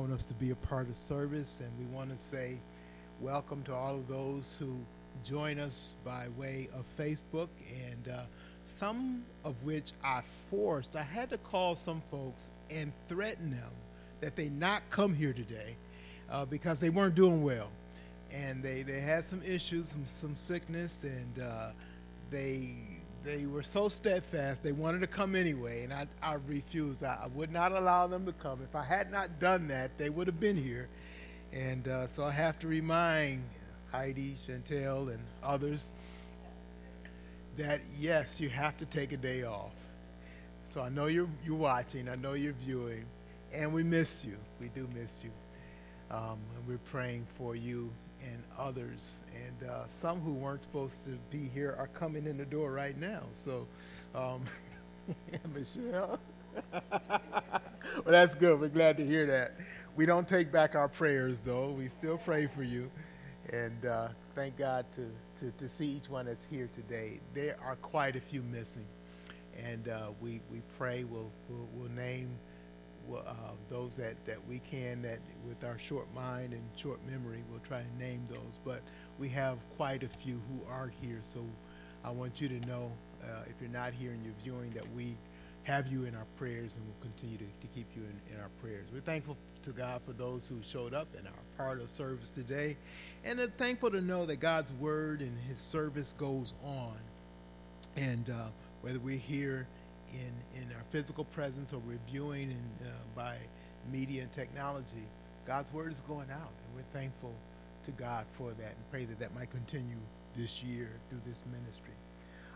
allowing us to be a part of service. And we want to say welcome to all of those who join us by way of Facebook, and uh, some of which I forced. I had to call some folks and threaten them that they not come here today uh, because they weren't doing well. And they, they had some issues, some, some sickness, and uh, they they were so steadfast they wanted to come anyway and i, I refused. I, I, would not allow them to come. If i had not done that they would have been here. And uh, so i have to remind heidi chantel and others that yes you have to take a day off. So i know you're, you're watching i know you're viewing and we miss you. We do miss you. Um, and we're praying for you and others. And uh, some who weren't supposed to be here are coming in the door right now. So, um, Michelle. well, that's good. We're glad to hear that. We don't take back our prayers, though. We still pray for you. And uh, thank God to, to, to, see each one that's here today. There are quite a few missing. And uh, we, we pray we'll, we'll, we'll name uh, those that, that we can that with our short mind and short memory we'll try and name those. But we have quite a few who are here so i want you to know uh, if you're not here and you're viewing that we have you in our prayers and we'll continue to, to keep you in, in our prayers. We're thankful to god for those who showed up and are part of service today. And are thankful to know that god's word and his service goes on. And uh, whether we're here in, in our physical presence or reviewing in, uh, by media and technology, God's word is going out, and we're thankful to God for that and pray that that might continue this year through this ministry.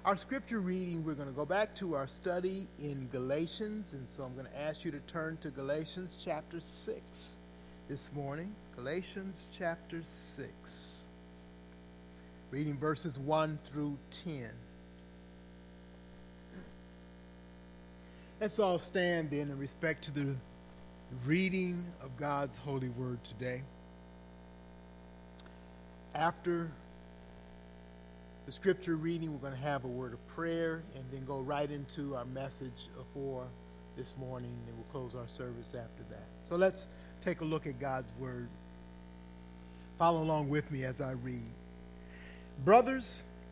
Our scripture reading, we're going to go back to our study in Galatians, and so I'm going to ask you to turn to Galatians chapter 6 this morning. Galatians chapter 6, reading verses 1 through 10. Let's all stand then in respect to the reading of God's holy word today. After the scripture reading, we're going to have a word of prayer and then go right into our message for this morning, and we'll close our service after that. So let's take a look at God's word. Follow along with me as I read. Brothers,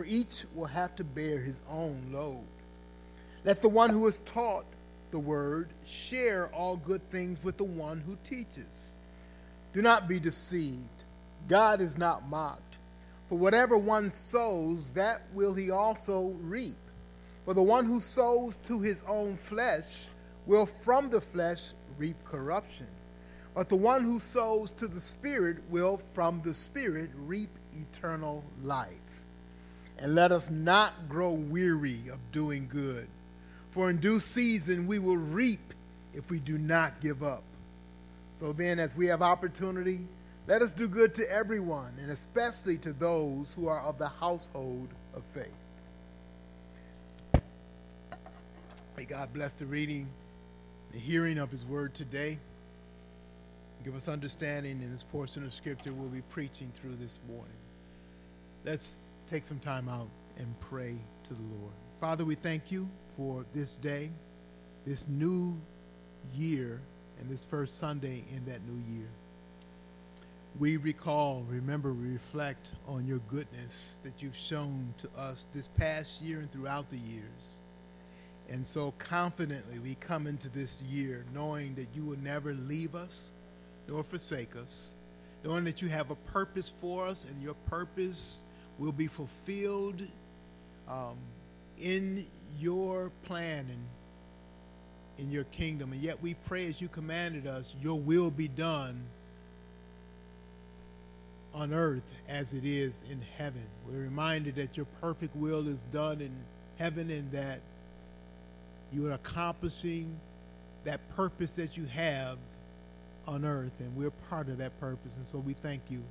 for each will have to bear his own load. Let the one who is taught the word share all good things with the one who teaches. Do not be deceived. God is not mocked. For whatever one sows, that will he also reap. For the one who sows to his own flesh will from the flesh reap corruption. But the one who sows to the Spirit will from the Spirit reap eternal life. And let us not grow weary of doing good. For in due season we will reap if we do not give up. So then, as we have opportunity, let us do good to everyone, and especially to those who are of the household of faith. May God bless the reading, the hearing of His word today. Give us understanding in this portion of Scripture we'll be preaching through this morning. Let's take some time out and pray to the Lord. Father, we thank you for this day, this new year, and this first Sunday in that new year. We recall, remember, reflect on your goodness that you've shown to us this past year and throughout the years. And so confidently we come into this year knowing that you will never leave us nor forsake us, knowing that you have a purpose for us and your purpose will be fulfilled um, in your plan and in your kingdom. And yet we pray as you commanded us, your will be done on earth as it is in heaven. We're reminded that your perfect will is done in heaven and that you are accomplishing that purpose that you have on earth, and we're part of that purpose. And so we thank you.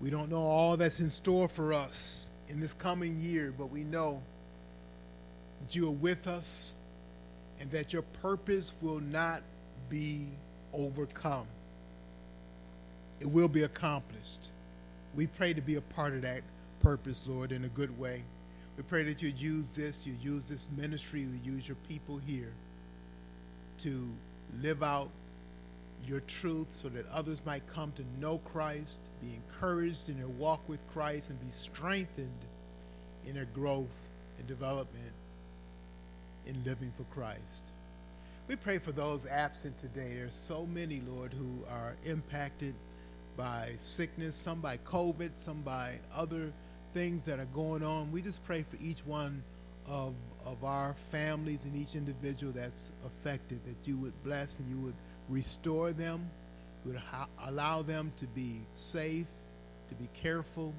We don't know all that's in store for us in this coming year, but we know that you are with us and that your purpose will not be overcome. It will be accomplished. We pray to be a part of that purpose, Lord, in a good way. We pray that you use this, you use this ministry, you use your people here to live out your truth so that others might come to know Christ, be encouraged in their walk with Christ, and be strengthened in their growth and development in living for Christ. We pray for those absent today. There's so many, Lord, who are impacted by sickness, some by COVID, some by other things that are going on. We just pray for each one of, of our families and each individual that's affected, that you would bless and you would restore them, would ha- allow them to be safe, to be careful,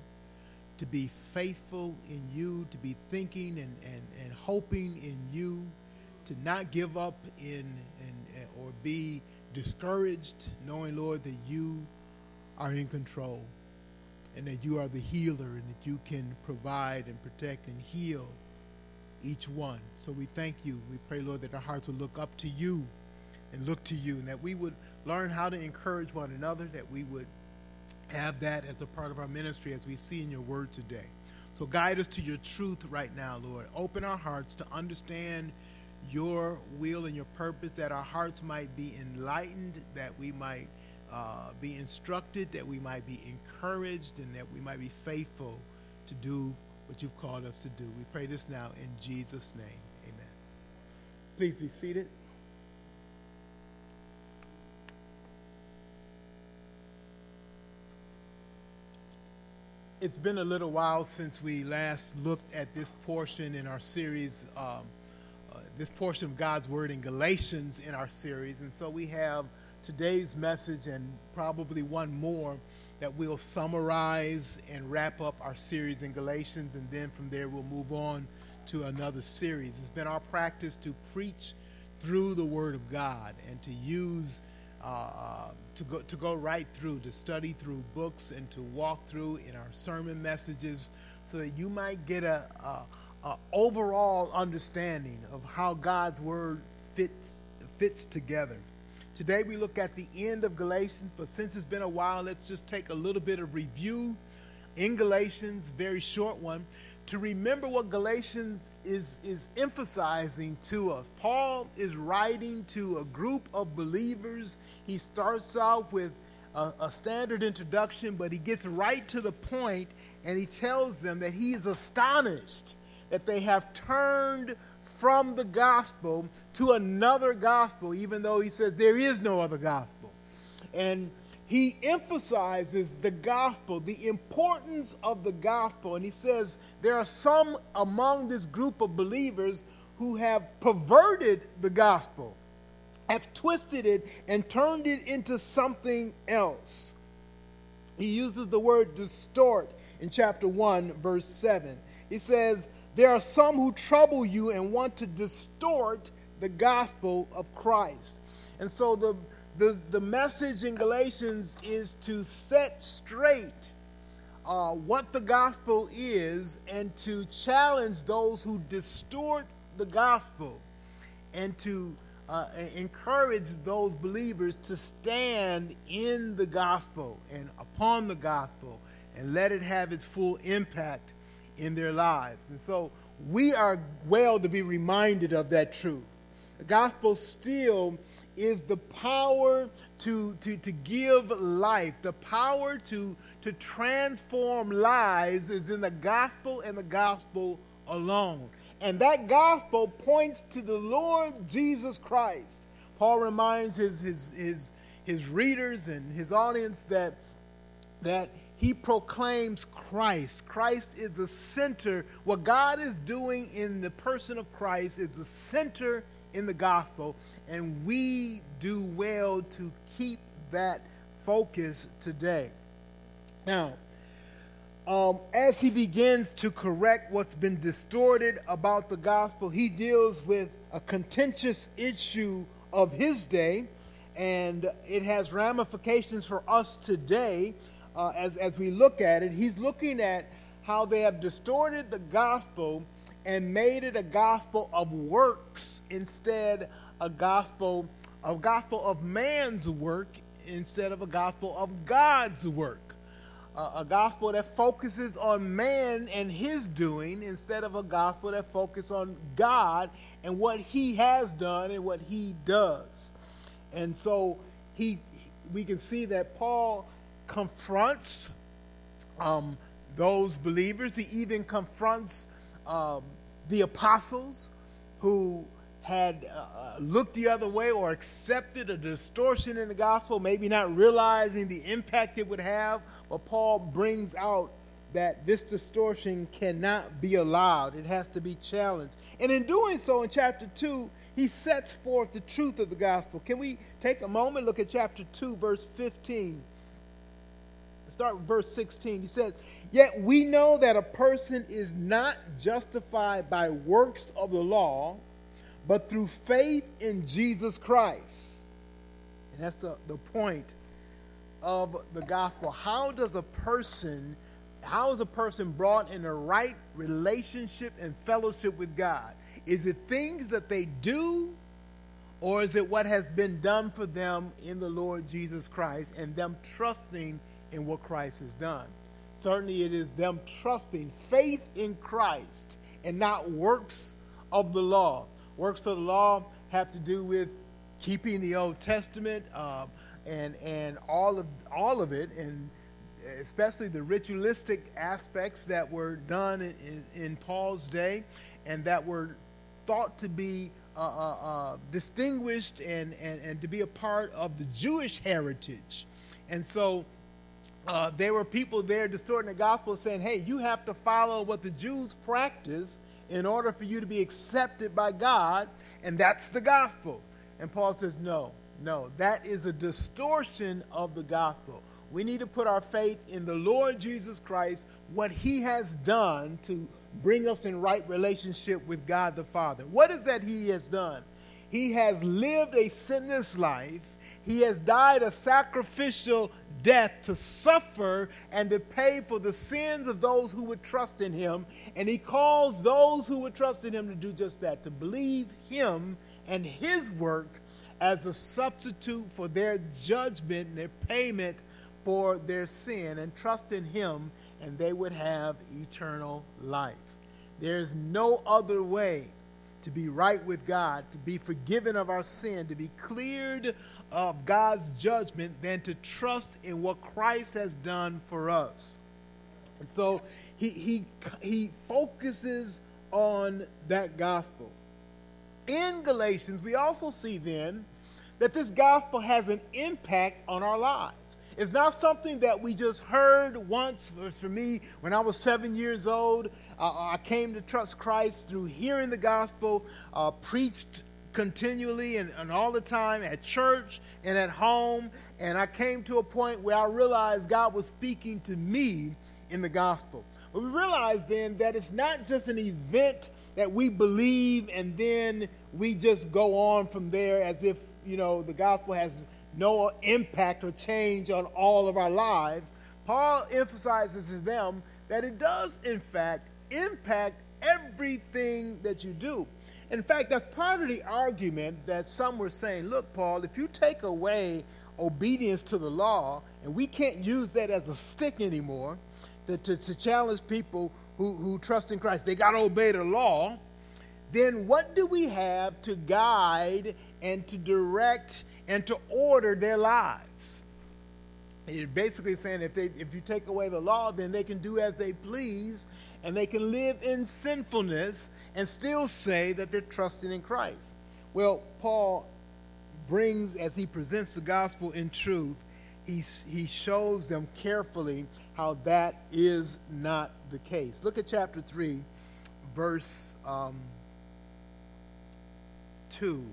to be faithful in you, to be thinking and, and, and hoping in you, to not give up in, in eh, or be discouraged, knowing, Lord, that you are in control and that you are the healer and that you can provide and protect and heal each one. So we thank you. We pray, Lord, that our hearts will look up to you and look to you, and that we would learn how to encourage one another, that we would have that as a part of our ministry as we see in your word today. So guide us to your truth right now, Lord. Open our hearts to understand your will and your purpose, that our hearts might be enlightened, that we might uh, be instructed, that we might be encouraged, and that we might be faithful to do what you've called us to do. We pray this now in Jesus' name. Amen. Please be seated. It's been a little while since we last looked at this portion in our series, um, uh, this portion of God's Word in Galatians in our series. And so we have today's message and probably one more that we'll summarize and wrap up our series in Galatians, and then from there we'll move on to another series. It's been our practice to preach through the Word of God and to use uh, to go to go right through, to study through books and to walk through in our sermon messages, so that you might get a, a, a overall understanding of how God's Word fits fits together. Today we look at the end of Galatians, but since it's been a while, let's just take a little bit of review in Galatians, very short one, to remember what Galatians is, is emphasizing to us. Paul is writing to a group of believers. He starts out with a, a standard introduction, but he gets right to the point and he tells them that he is astonished that they have turned from the gospel to another gospel, even though he says there is no other gospel. And he emphasizes the gospel, the importance of the gospel. And he says there are some among this group of believers who have perverted the gospel, have twisted it, and turned it into something else. He uses the word distort in chapter 1, verse 7. He says, there are some who trouble you and want to distort the gospel of Christ. And so the, the, the message in Galatians is to set straight uh, what the gospel is and to challenge those who distort the gospel and to uh, encourage those believers to stand in the gospel and upon the gospel and let it have its full impact in their lives. And so we are well to be reminded of that truth. The gospel still is the power to, to, to give life, the power to, to transform lives is in the gospel and the gospel alone. And that gospel points to the Lord Jesus Christ. Paul reminds his, his, his, his readers and his audience that, that he proclaims Christ. Christ is the center. What God is doing in the person of Christ is the center in the gospel, and we do well to keep that focus today. Now, um, as he begins to correct what's been distorted about the gospel, he deals with a contentious issue of his day and it has ramifications for us today uh, as, as we look at it. He's looking at how they have distorted the gospel and made it a gospel of works instead a gospel a gospel of man's work instead of a gospel of God's work. Uh, a gospel that focuses on man and his doing instead of a gospel that focuses on God and what he has done and what he does. And so he we can see that Paul confronts um, those believers. He even confronts um, the apostles who had uh, uh, looked the other way or accepted a distortion in the gospel, maybe not realizing the impact it would have. But Paul brings out that this distortion cannot be allowed, it has to be challenged. And in doing so, in chapter 2, he sets forth the truth of the gospel. Can we take a moment, look at chapter 2, verse 15? Start with verse 16. He says, Yet we know that a person is not justified by works of the law, but through faith in Jesus Christ. And that's the, the point of the gospel. How does a person, how is a person brought in a right relationship and fellowship with God? Is it things that they do, or is it what has been done for them in the Lord Jesus Christ and them trusting in what Christ has done? Certainly, it is them trusting faith in Christ and not works of the law. Works of the law have to do with keeping the Old Testament um, and and all of all of it, and especially the ritualistic aspects that were done in, in, Paul's day, and that were thought to be uh, uh, uh, distinguished and, and, and to be a part of the Jewish heritage. And so uh, there were people there distorting the gospel saying, hey, you have to follow what the Jews practice in order for you to be accepted by God, and that's the gospel. And Paul says, no, no, that is a distortion of the gospel. We need to put our faith in the Lord Jesus Christ, what he has done to bring us in right relationship with God the Father. What is that he has done? He has lived a sinless life. He has died a sacrificial death to suffer and to pay for the sins of those who would trust in him. And he calls those who would trust in him to do just that, to believe him and his work as a substitute for their judgment and their payment for their sin, and trust in him, and they would have eternal life. There's no other way to be right with God, to be forgiven of our sin, to be cleared of God's judgment than to trust in what Christ has done for us. And so he, he, he focuses on that gospel. In Galatians, we also see then that this gospel has an impact on our lives. It's not something that we just heard once. For me, when I was seven years old, uh, I came to trust Christ through hearing the gospel uh, preached continually and, and all the time at church and at home. And I came to a point where I realized God was speaking to me in the gospel. But we realized then that it's not just an event that we believe and then we just go on from there as if, you know, the gospel has no impact or change on all of our lives, Paul emphasizes to them that it does, in fact, impact everything that you do. In fact, that's part of the argument that some were saying look, Paul, if you take away obedience to the law, and we can't use that as a stick anymore to, to, to challenge people who, who trust in Christ, they got to obey the law, then what do we have to guide and to direct and to order their lives. It's basically saying if, they, if you take away the law, then they can do as they please and they can live in sinfulness and still say that they're trusting in Christ. Well, Paul brings, as he presents the gospel in truth, he, he shows them carefully how that is not the case. Look at chapter 3, verse um, 2.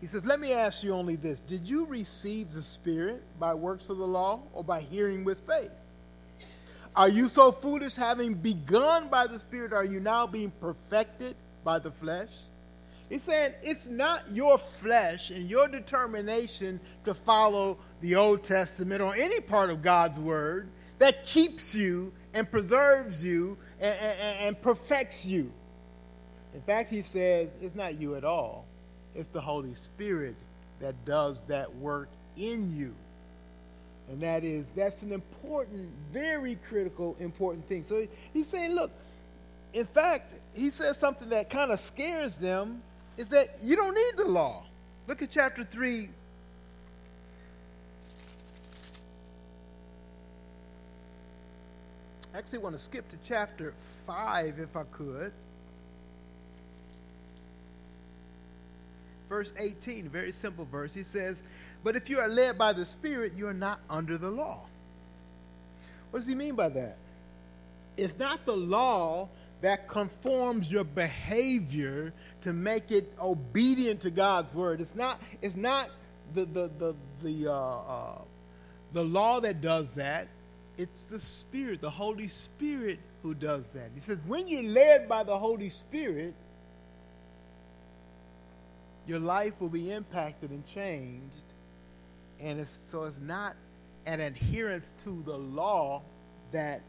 He says, Let me ask you only this Did you receive the Spirit by works of the law or by hearing with faith? Are you so foolish, having begun by the Spirit, are you now being perfected by the flesh? He's saying it's not your flesh and your determination to follow the Old Testament or any part of God's Word that keeps you and preserves you and, and, and perfects you. In fact, he says it's not you at all, it's the Holy Spirit that does that work in you. And that is, that's an important, very critical, important thing. So he's saying, look, in fact, he says something that kind of scares them is that you don't need the law. Look at chapter 3. I actually want to skip to chapter 5 if I could. Verse 18, very simple verse. He says, But if you are led by the Spirit, you are not under the law. What does he mean by that? It's not the law that conforms your behavior to make it obedient to God's word. It's not, it's not the, the, the, the, uh, uh, the law that does that. It's the Spirit, the Holy Spirit who does that. He says, when you're led by the Holy Spirit, your life will be impacted and changed. And it's, so it's not an adherence to the law that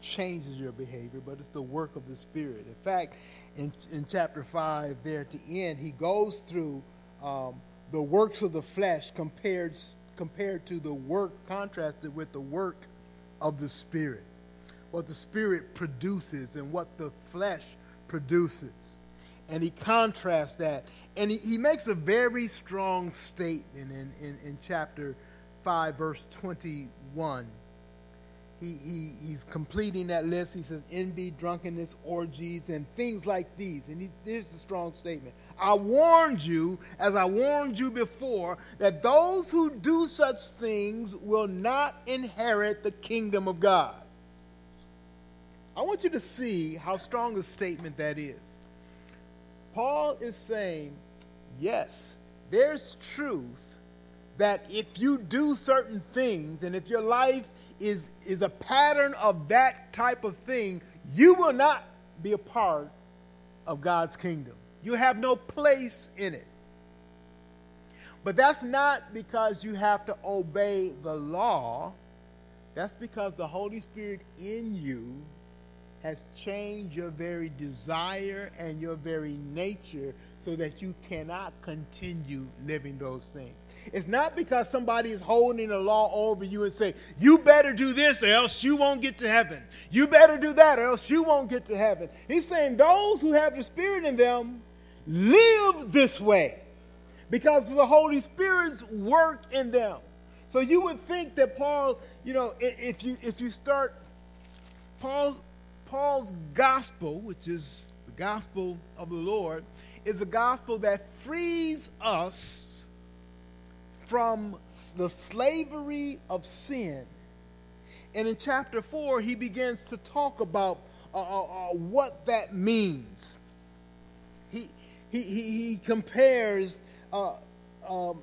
changes your behavior, but it's the work of the Spirit. In fact, in, in chapter 5, there at the end, he goes through um, the works of the flesh compared, compared to the work, contrasted with the work of the Spirit. What the Spirit produces and what the flesh produces. And he contrasts that. And he, he makes a very strong statement in, in, in chapter 5, verse 21 he, he, he's completing that list. He says, envy, drunkenness, orgies, and things like these. And he, here's a strong statement I warned you, as I warned you before, that those who do such things will not inherit the kingdom of God. I want you to see how strong a statement that is. Paul is saying, yes, there's truth that if you do certain things and if your life is, is a pattern of that type of thing, you will not be a part of God's kingdom. You have no place in it. But that's not because you have to obey the law. That's because the Holy Spirit in you has changed your very desire and your very nature so that you cannot continue living those things. It's not because somebody is holding a law over you and say, you better do this or else you won't get to heaven. You better do that or else you won't get to heaven. He's saying those who have the Spirit in them live this way because of the Holy Spirit's work in them. So you would think that Paul, you know, if you if you start Paul's Paul's gospel, which is the gospel of the Lord, is a gospel that frees us from the slavery of sin. And in chapter 4, he begins to talk about uh, uh, uh, what that means. He, he, he, compares, uh, um,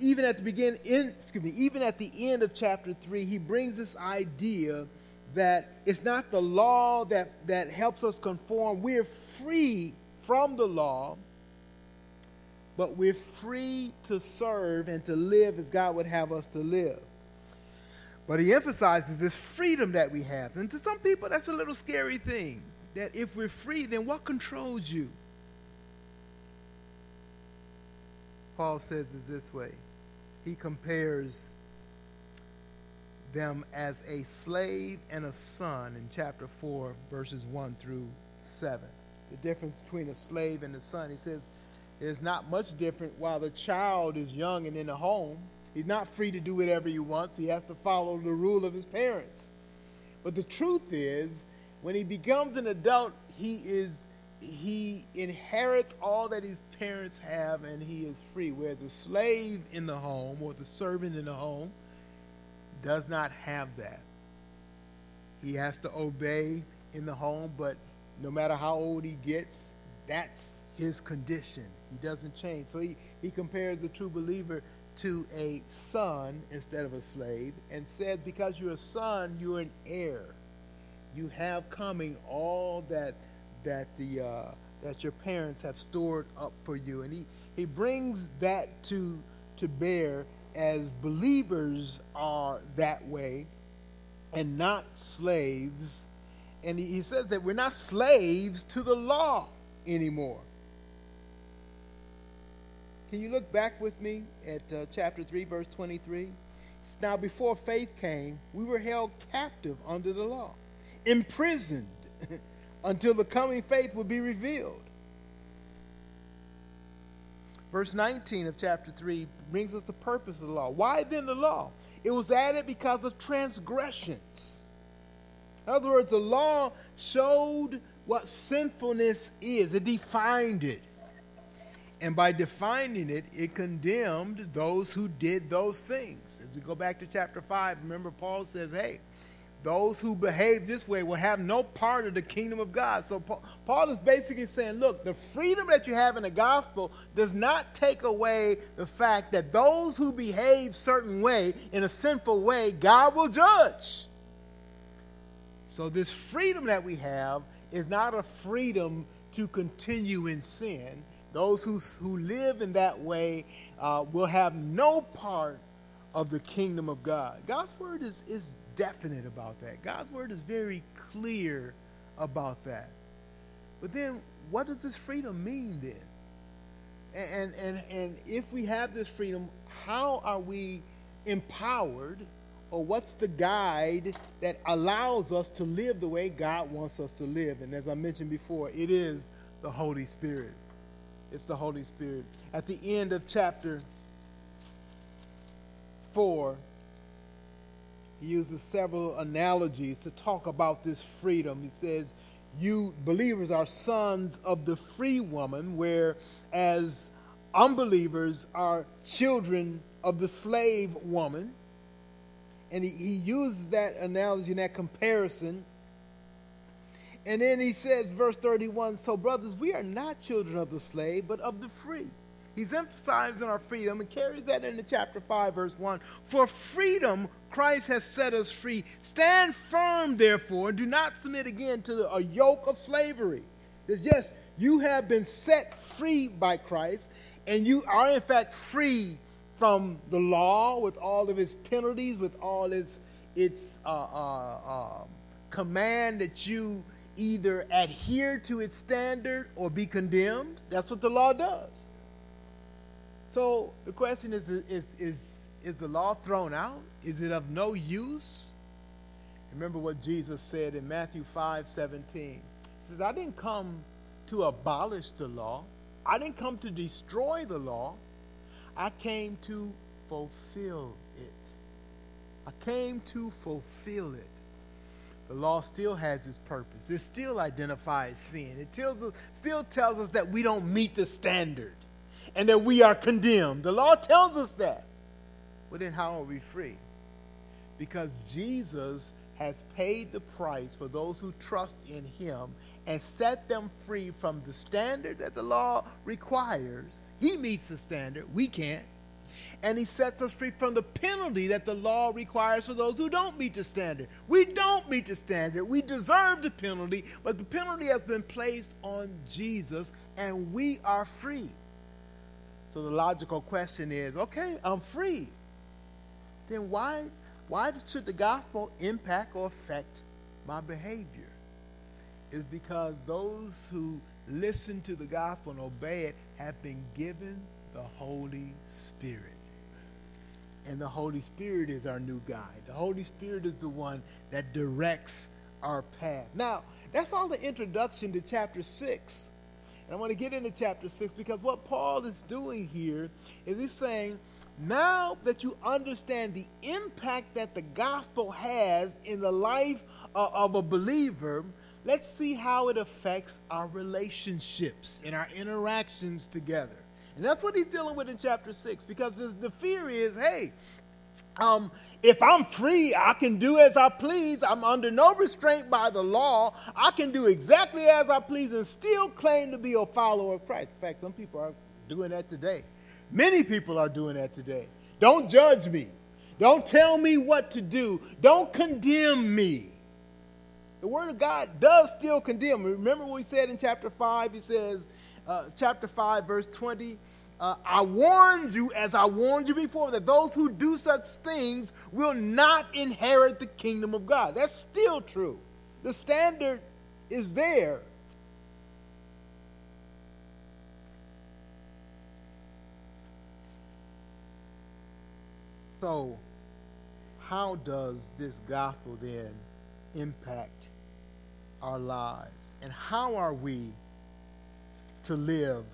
even at the beginning, in, excuse me, even at the end of chapter 3, he brings this idea that it's not the law that, that helps us conform. We're free from the law but we're free to serve and to live as God would have us to live. But he emphasizes this freedom that we have. And to some people, that's a little scary thing. That if we're free, then what controls you? Paul says is this way. He compares them as a slave and a son in chapter 4, verses 1 through 7. The difference between a slave and a son. He says, is not much different while the child is young and in the home. He's not free to do whatever he wants. He has to follow the rule of his parents. But the truth is, when he becomes an adult, he is he inherits all that his parents have and he is free. Whereas a slave in the home or the servant in the home does not have that. He has to obey in the home, but no matter how old he gets, that's his condition. He doesn't change. So he, he compares the true believer to a son instead of a slave and says, because you're a son, you're an heir. You have coming all that, that the, uh, that your parents have stored up for you. And he, he brings that to, to bear as believers are that way and not slaves. And he, says that we're not slaves to the law anymore. Can you look back with me at uh, chapter 3, verse 23? Now, before faith came, we were held captive under the law, imprisoned until the coming faith would be revealed. Verse 19 of chapter 3 brings us the purpose of the law. Why then the law? It was added because of transgressions. In other words, the law showed what sinfulness is, it defined it. And by defining it, it condemned those who did those things. As we go back to chapter 5, remember Paul says, hey, those who behave this way will have no part of the kingdom of God. So Paul is basically saying, look, the freedom that you have in the gospel does not take away the fact that those who behave certain way in a sinful way, God will judge. So this freedom that we have is not a freedom to continue in sin. Those who, who live in that way uh, will have no part of the kingdom of God. God's word is, is definite about that. God's word is very clear about that. But then, what does this freedom mean then? And, and, and if we have this freedom, how are we empowered, or what's the guide that allows us to live the way God wants us to live? And as I mentioned before, it is the Holy Spirit. It's the Holy Spirit. At the end of chapter 4, he uses several analogies to talk about this freedom. He says, You believers are sons of the free woman, whereas unbelievers are children of the slave woman. And he, he uses that analogy and that comparison. And then he says, verse 31 So, brothers, we are not children of the slave, but of the free. He's emphasizing our freedom and carries that into chapter 5, verse 1. For freedom, Christ has set us free. Stand firm, therefore, and do not submit again to a yoke of slavery. It's just, you have been set free by Christ, and you are, in fact, free from the law with all of its penalties, with all its, its uh, uh, uh, command that you either adhere to its standard or be condemned. That's what the law does. So the question is, is, is, is the law thrown out? Is it of no use? Remember what Jesus said in Matthew 5 17. He says, I didn't come to abolish the law, I didn't come to destroy the law, I came to fulfill it. I came to fulfill it. The law still has its purpose. It still identifies sin. It tells us, still tells us that we don't meet the standard and that we are condemned. The law tells us that. But then how are we free? Because Jesus has paid the price for those who trust in him and set them free from the standard that the law requires. He meets the standard, we can't. And he sets us free from the penalty that the law requires for those who don't meet the standard. We don't meet the standard. We deserve the penalty, but the penalty has been placed on Jesus, and we are free. So the logical question is okay, I'm free. Then why, why should the gospel impact or affect my behavior? Is because those who listen to the gospel and obey it have been given the Holy Spirit. And the Holy Spirit is our new guide. The Holy Spirit is the one that directs our path. Now, that's all the introduction to chapter 6 and I want to get into chapter 6 because what Paul is doing here is he's saying, now that you understand the impact that the gospel has in the life of, of a believer, let's see how it affects our relationships and our interactions together. And that's what he's dealing with in chapter 6 because the fear is hey, um, if I'm free, I can do as I please. I'm under no restraint by the law. I can do exactly as I please and still claim to be a follower of Christ. In fact, some people are doing that today. Many people are doing that today. Don't judge me. Don't tell me what to do. Don't condemn me. The Word of God does still condemn. Remember what he said in chapter 5? He says, uh, chapter 5, verse 20, uh, I warned you, as I warned you before, that those who do such things will not inherit the kingdom of God. That's still true. The standard is there. So, how does this gospel then impact our lives? And how are we to live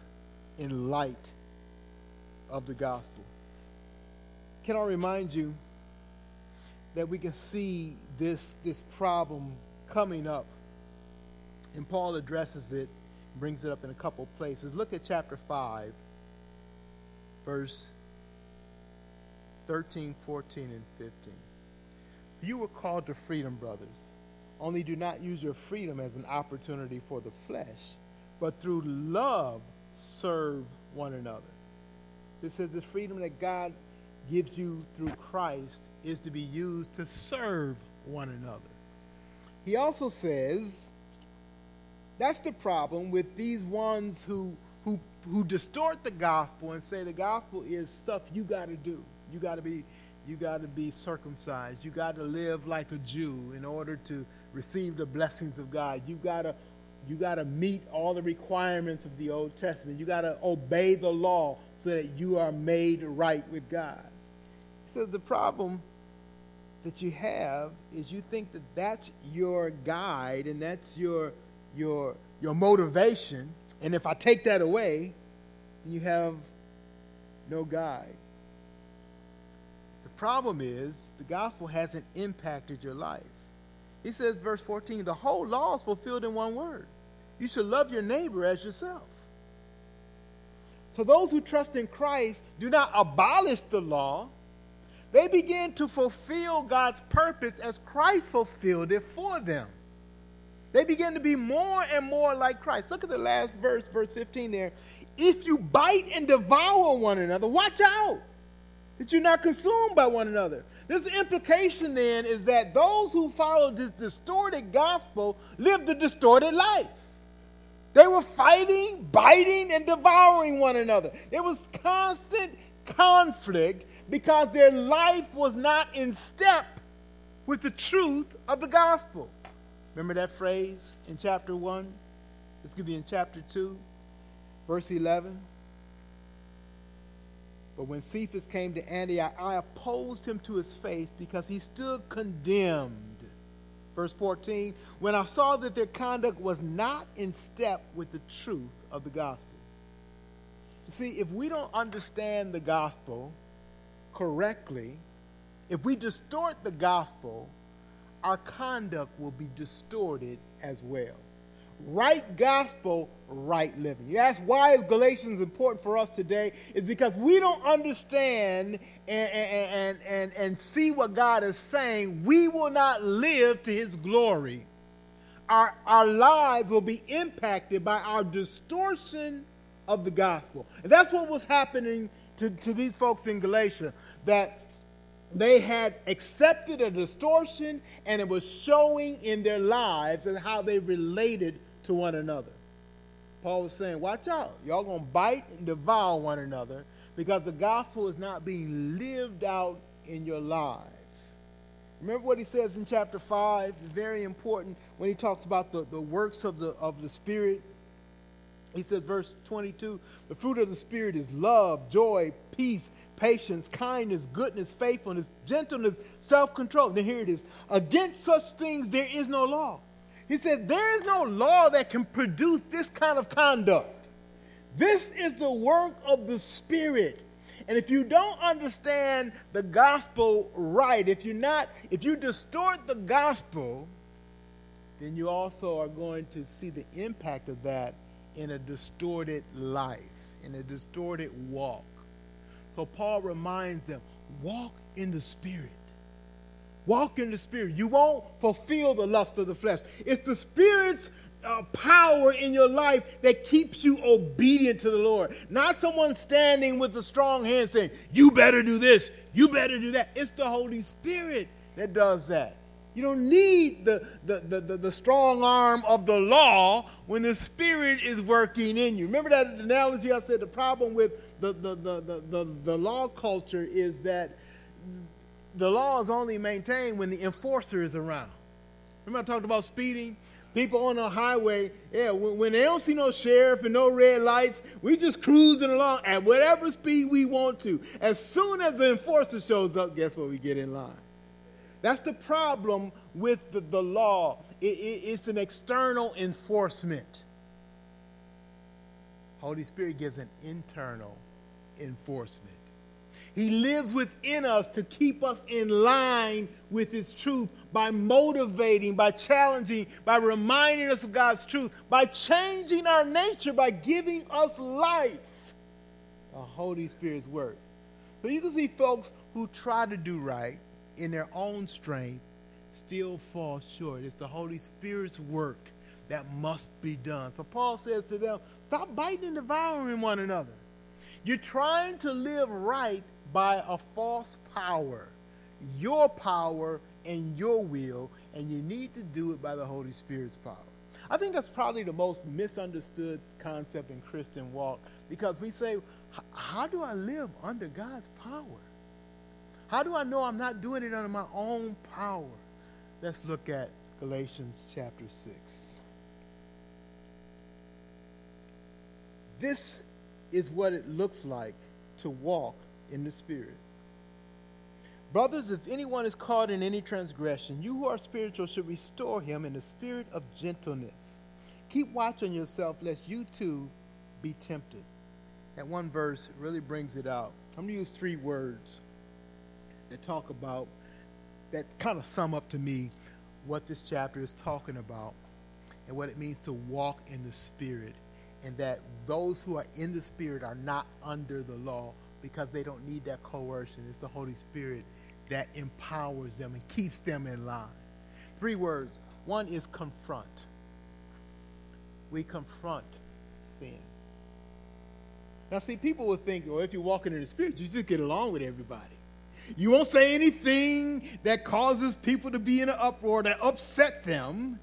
in light of the gospel? Can I remind you that we can see this, this problem coming up? And Paul addresses it, brings it up in a couple places. Look at chapter 5, verse 13, 14, and 15. You were called to freedom, brothers. Only do not use your freedom as an opportunity for the flesh, but through love serve one another. This says the freedom that God gives you through Christ is to be used to serve one another. He also says that's the problem with these ones who, who, who distort the gospel and say the gospel is stuff you got to do. You got to be you got to be circumcised. You got to live like a Jew in order to receive the blessings of God. You got to you got to meet all the requirements of the Old Testament. You got to obey the law so that you are made right with God. So the problem that you have is you think that that's your guide and that's your your your motivation, and if I take that away, you have no guide The problem is the gospel hasn't impacted your life. He says, verse 14, the whole law is fulfilled in one word. You should love your neighbor as yourself. So those who trust in Christ do not abolish the law. They begin to fulfill God's purpose as Christ fulfilled it for them. They begin to be more and more like Christ. Look at the last verse, verse 15 there. If you bite and devour one another, watch out that you're not consumed by one another. This implication then is that those who followed this distorted gospel lived a distorted life. They were fighting, biting, and devouring one another. There was constant conflict because their life was not in step with the truth of the gospel. Remember that phrase in chapter 1? This could be in chapter 2, verse 11. But when Cephas came to Antioch, I opposed him to his face because he stood condemned. Verse 14, when I saw that their conduct was not in step with the truth of the gospel. You see, if we don't understand the gospel correctly, if we distort the gospel, our conduct will be distorted as well right gospel, right living. You ask why is Galatians important for us today? Is because we don't understand and, and, and, and, see what God is saying. We will not live to his glory. Our, our lives will be impacted by our distortion of the gospel. And that's what was happening to, to these folks in Galatia. That they had accepted a distortion and it was showing in their lives and how they related to one another. Paul was saying, watch out. Y'all going to bite and devour one another because the gospel is not being lived out in your lives. Remember what he says in chapter 5? It's very important when he talks about the, the works of the, of the Spirit. He says, verse 22 the fruit of the Spirit is love, joy, peace, patience, kindness, goodness, faithfulness, gentleness, self control. Then here it is. Against such things there is no law. He said, There is no law that can produce this kind of conduct. This is the work of the Spirit. And if you don't understand the gospel right, if you're not, if you distort the gospel, then you also are going to see the impact of that in a distorted life, in a distorted walk. So Paul reminds them walk in the Spirit. Walk in the Spirit. You won't fulfill the lust of the flesh. It's the Spirit's uh, power in your life that keeps you obedient to the Lord. Not someone standing with a strong hand saying, You better do this, you better do that. It's the Holy Spirit that does that. You don't need the, the, the, the, the strong arm of the law when the Spirit is working in you. Remember that analogy I said the problem with the, the, the, the, the, the law culture is that the law is only maintained when the enforcer is around. Remember I talked about speeding? People on the highway, yeah, when, when, they don't see no sheriff and no red lights, we just cruising along at whatever speed we want to. As soon as the enforcer shows up, guess what? We get in line. That's the problem with the, the law. It, it, it's an external enforcement. Holy Spirit gives an internal enforcement. He lives within us to keep us in line with His truth by motivating, by challenging, by reminding us of God's truth, by changing our nature, by giving us life. The Holy Spirit's work. So you can see folks who try to do right in their own strength still fall short. It's the Holy Spirit's work that must be done. So Paul says to them, stop biting and devouring one another. You're trying to live right by a false power, your power and your will, and you need to do it by the Holy Spirit's power. I think that's probably the most misunderstood concept in Christian walk because we say, how do I live under God's power? How do I know I'm not doing it under my own power? Let's look at Galatians chapter 6. This is what it looks like to walk in the Spirit. Brothers, if anyone is caught in any transgression, you who are spiritual should restore him in the spirit of gentleness. Keep watch on yourself, lest you too be tempted. That one verse really brings it out. I'm going to use three words that talk about, that kind of sum up to me what this chapter is talking about and what it means to walk in the Spirit, and that those who are in the Spirit are not under the law because they don't need that coercion. It's the Holy Spirit that empowers them and keeps them in line. Three words. One is confront. We confront sin. Now, see, people will think, well, if you're walking in the Spirit, you just get along with everybody. You won't say anything that causes people to be in an uproar, that upset them.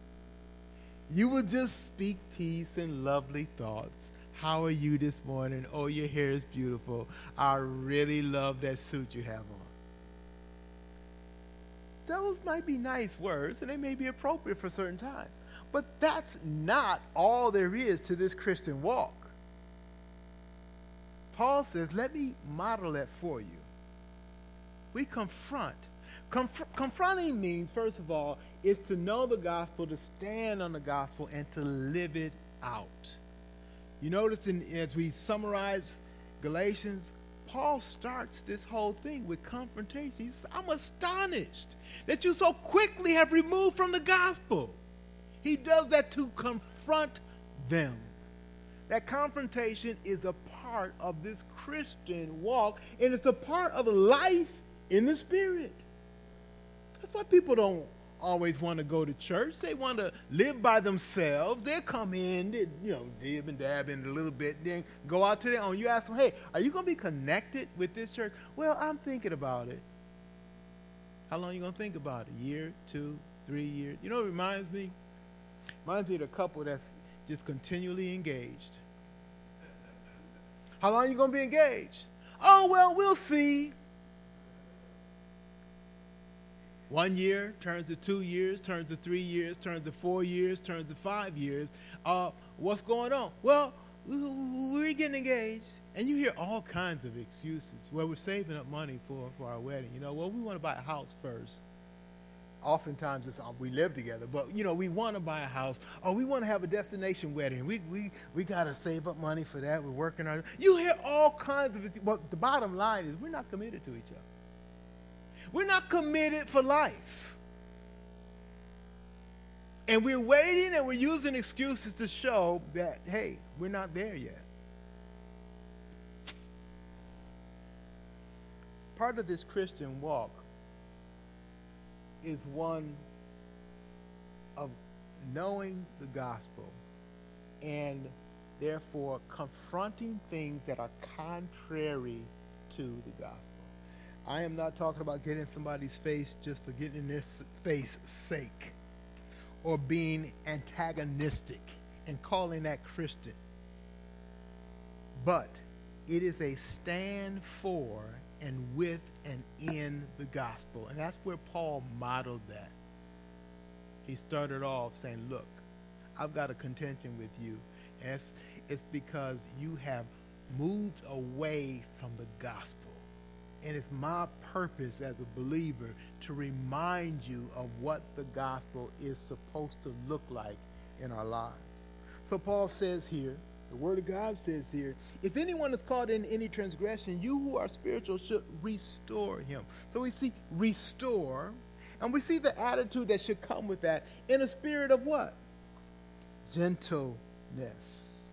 You will just speak peace and lovely thoughts. How are you this morning? Oh, your hair is beautiful. I really love that suit you have on. Those might be nice words and they may be appropriate for certain times. But that's not all there is to this Christian walk. Paul says, let me model that for you we confront. Conf- confronting means, first of all, is to know the gospel, to stand on the gospel, and to live it out. You notice in, as we summarize Galatians, Paul starts this whole thing with confrontation. He says, I'm astonished that you so quickly have removed from the gospel. He does that to confront them. That confrontation is a part of this Christian walk, and it's a part of life in the spirit. That's why people don't always want to go to church. They want to live by themselves. They'll come in, they, you know, dib and dab in a little bit, then go out to their own. You ask them, hey, are you going to be connected with this church? Well, I'm thinking about it. How long you going to think about it? Year, two, three years? You know it reminds me? Reminds me of a couple that's just continually engaged. How long are you going to be engaged? Oh, well, we'll see. One year turns to two years, turns to three years, turns to four years, turns to five years. Uh, what's going on? Well, we're getting engaged. And you hear all kinds of excuses. Well, we're saving up money for, for our wedding. You know, well, we want to buy a house first. Oftentimes it's, uh, we live together, but you know, we want to buy a house. Or we want to have a destination wedding. We, we, we got to save up money for that. We're working on it. You hear all kinds of, but well, the bottom line is we're not committed to each other. We're not committed for life. And we're waiting and we're using excuses to show that, hey, we're not there yet. Part of this Christian walk is one of knowing the gospel and therefore confronting things that are contrary to the gospel. I am not talking about getting somebody's face just for getting in their face sake or being antagonistic and calling that Christian. But it is a stand for and with and in the gospel. And that's where Paul modeled that. He started off saying, Look, I've got a contention with you. And it's, it's because you have moved away from the gospel. And it's my purpose as a believer to remind you of what the gospel is supposed to look like in our lives. So Paul says here, the Word of God says here, if anyone is caught in any transgression, you who are spiritual should restore him. So we see restore, and we see the attitude that should come with that in a spirit of what? Gentleness.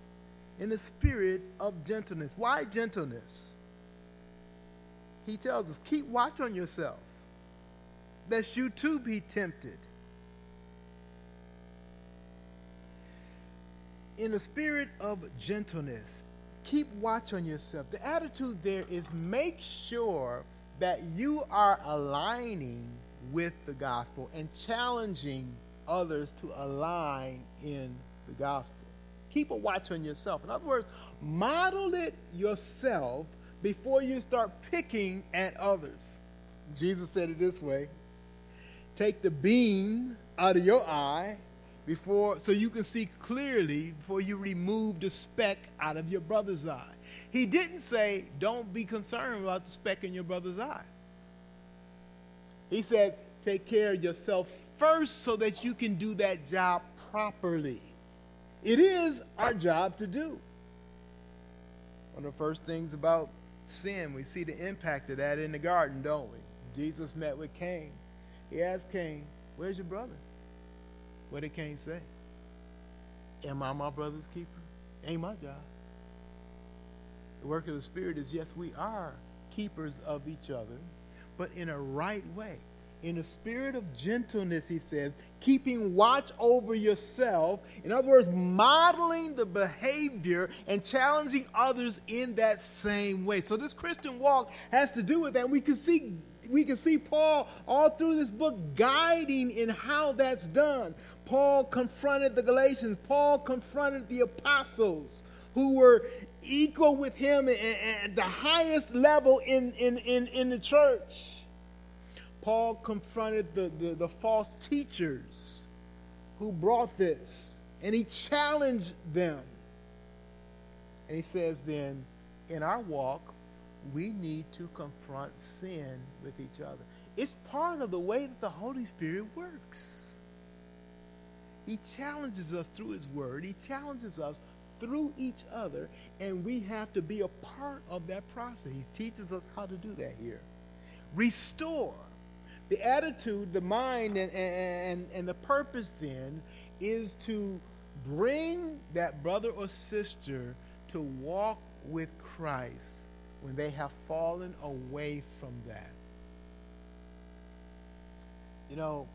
In a spirit of gentleness. Why gentleness? He tells us, keep watch on yourself, lest you too be tempted. in a spirit of gentleness. Keep watch on yourself. The attitude there is make sure that you are aligning with the gospel and challenging others to align in the gospel. Keep a watch on yourself. In other words, model it yourself before you start picking at others. Jesus said it this way Take the beam out of your eye before so you can see clearly before you remove the speck out of your brother's eye. He didn't say don't be concerned about the speck in your brother's eye. He said take care of yourself first so that you can do that job properly. It is our job to do. One of the first things about sin, we see the impact of that in the garden, don't we? Jesus met with Cain. He asked Cain, Where's your brother? What did Cain say? Am I my brother's keeper? Ain't my job. The work of the Spirit is yes, we are keepers of each other, but in a right way. In a spirit of gentleness, he says, keeping watch over yourself. In other words, modeling the behavior and challenging others in that same way. So, this Christian walk has to do with that. We can see we can see Paul all through this book guiding in how that's done. Paul confronted the Galatians, Paul confronted the apostles who were equal with him at the highest level in, in, in, in the church. Paul confronted the, the, the false teachers who brought this, and he challenged them. And he says, then, in our walk, we need to confront sin with each other. It's part of the way that the Holy Spirit works. He challenges us through His Word, He challenges us through each other, and we have to be a part of that process. He teaches us how to do that here. Restore. The attitude, the mind, and, and, and the purpose then is to bring that brother or sister to walk with Christ when they have fallen away from that. You know,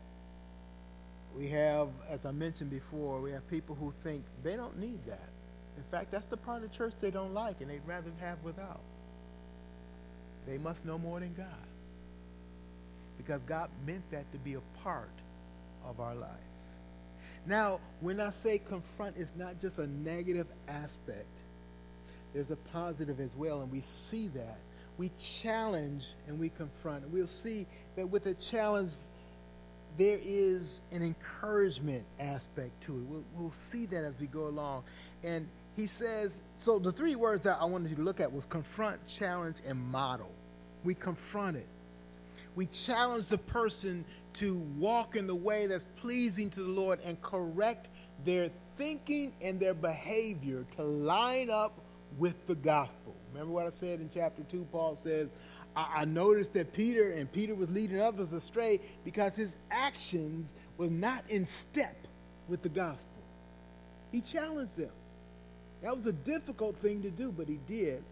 we have, as I mentioned before, we have people who think they don't need that. In fact, that's the part of the church they don't like and they'd rather have without. They must know more than God. Because God meant that to be a part of our life. Now, when I say confront, it's not just a negative aspect there's a positive as well, and we see that. We challenge and we confront. We'll see that with a challenge, there is an encouragement aspect to it. We'll, we'll see that as we go along. And he says, so the three words that I wanted you to look at was confront, challenge, and model. We confront it. We challenge the person to walk in the way that's pleasing to the Lord and correct their thinking and their behavior to line up with the gospel. Remember what I said in chapter 2? Paul says, I, I noticed that Peter and Peter was leading others astray because his actions were not in step with the gospel. He challenged them. That was a difficult thing to do, but he did.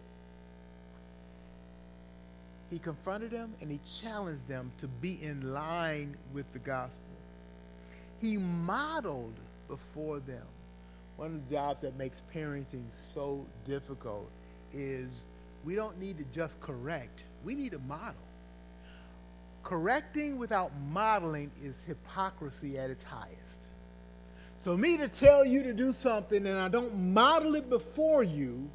He confronted them and he challenged them to be in line with the gospel. He modeled before them one of the jobs that makes parenting so difficult is we don't need to just correct, we need to model. correcting without modeling is hypocrisy at its highest. So, me to tell you to do something and I don't model it before you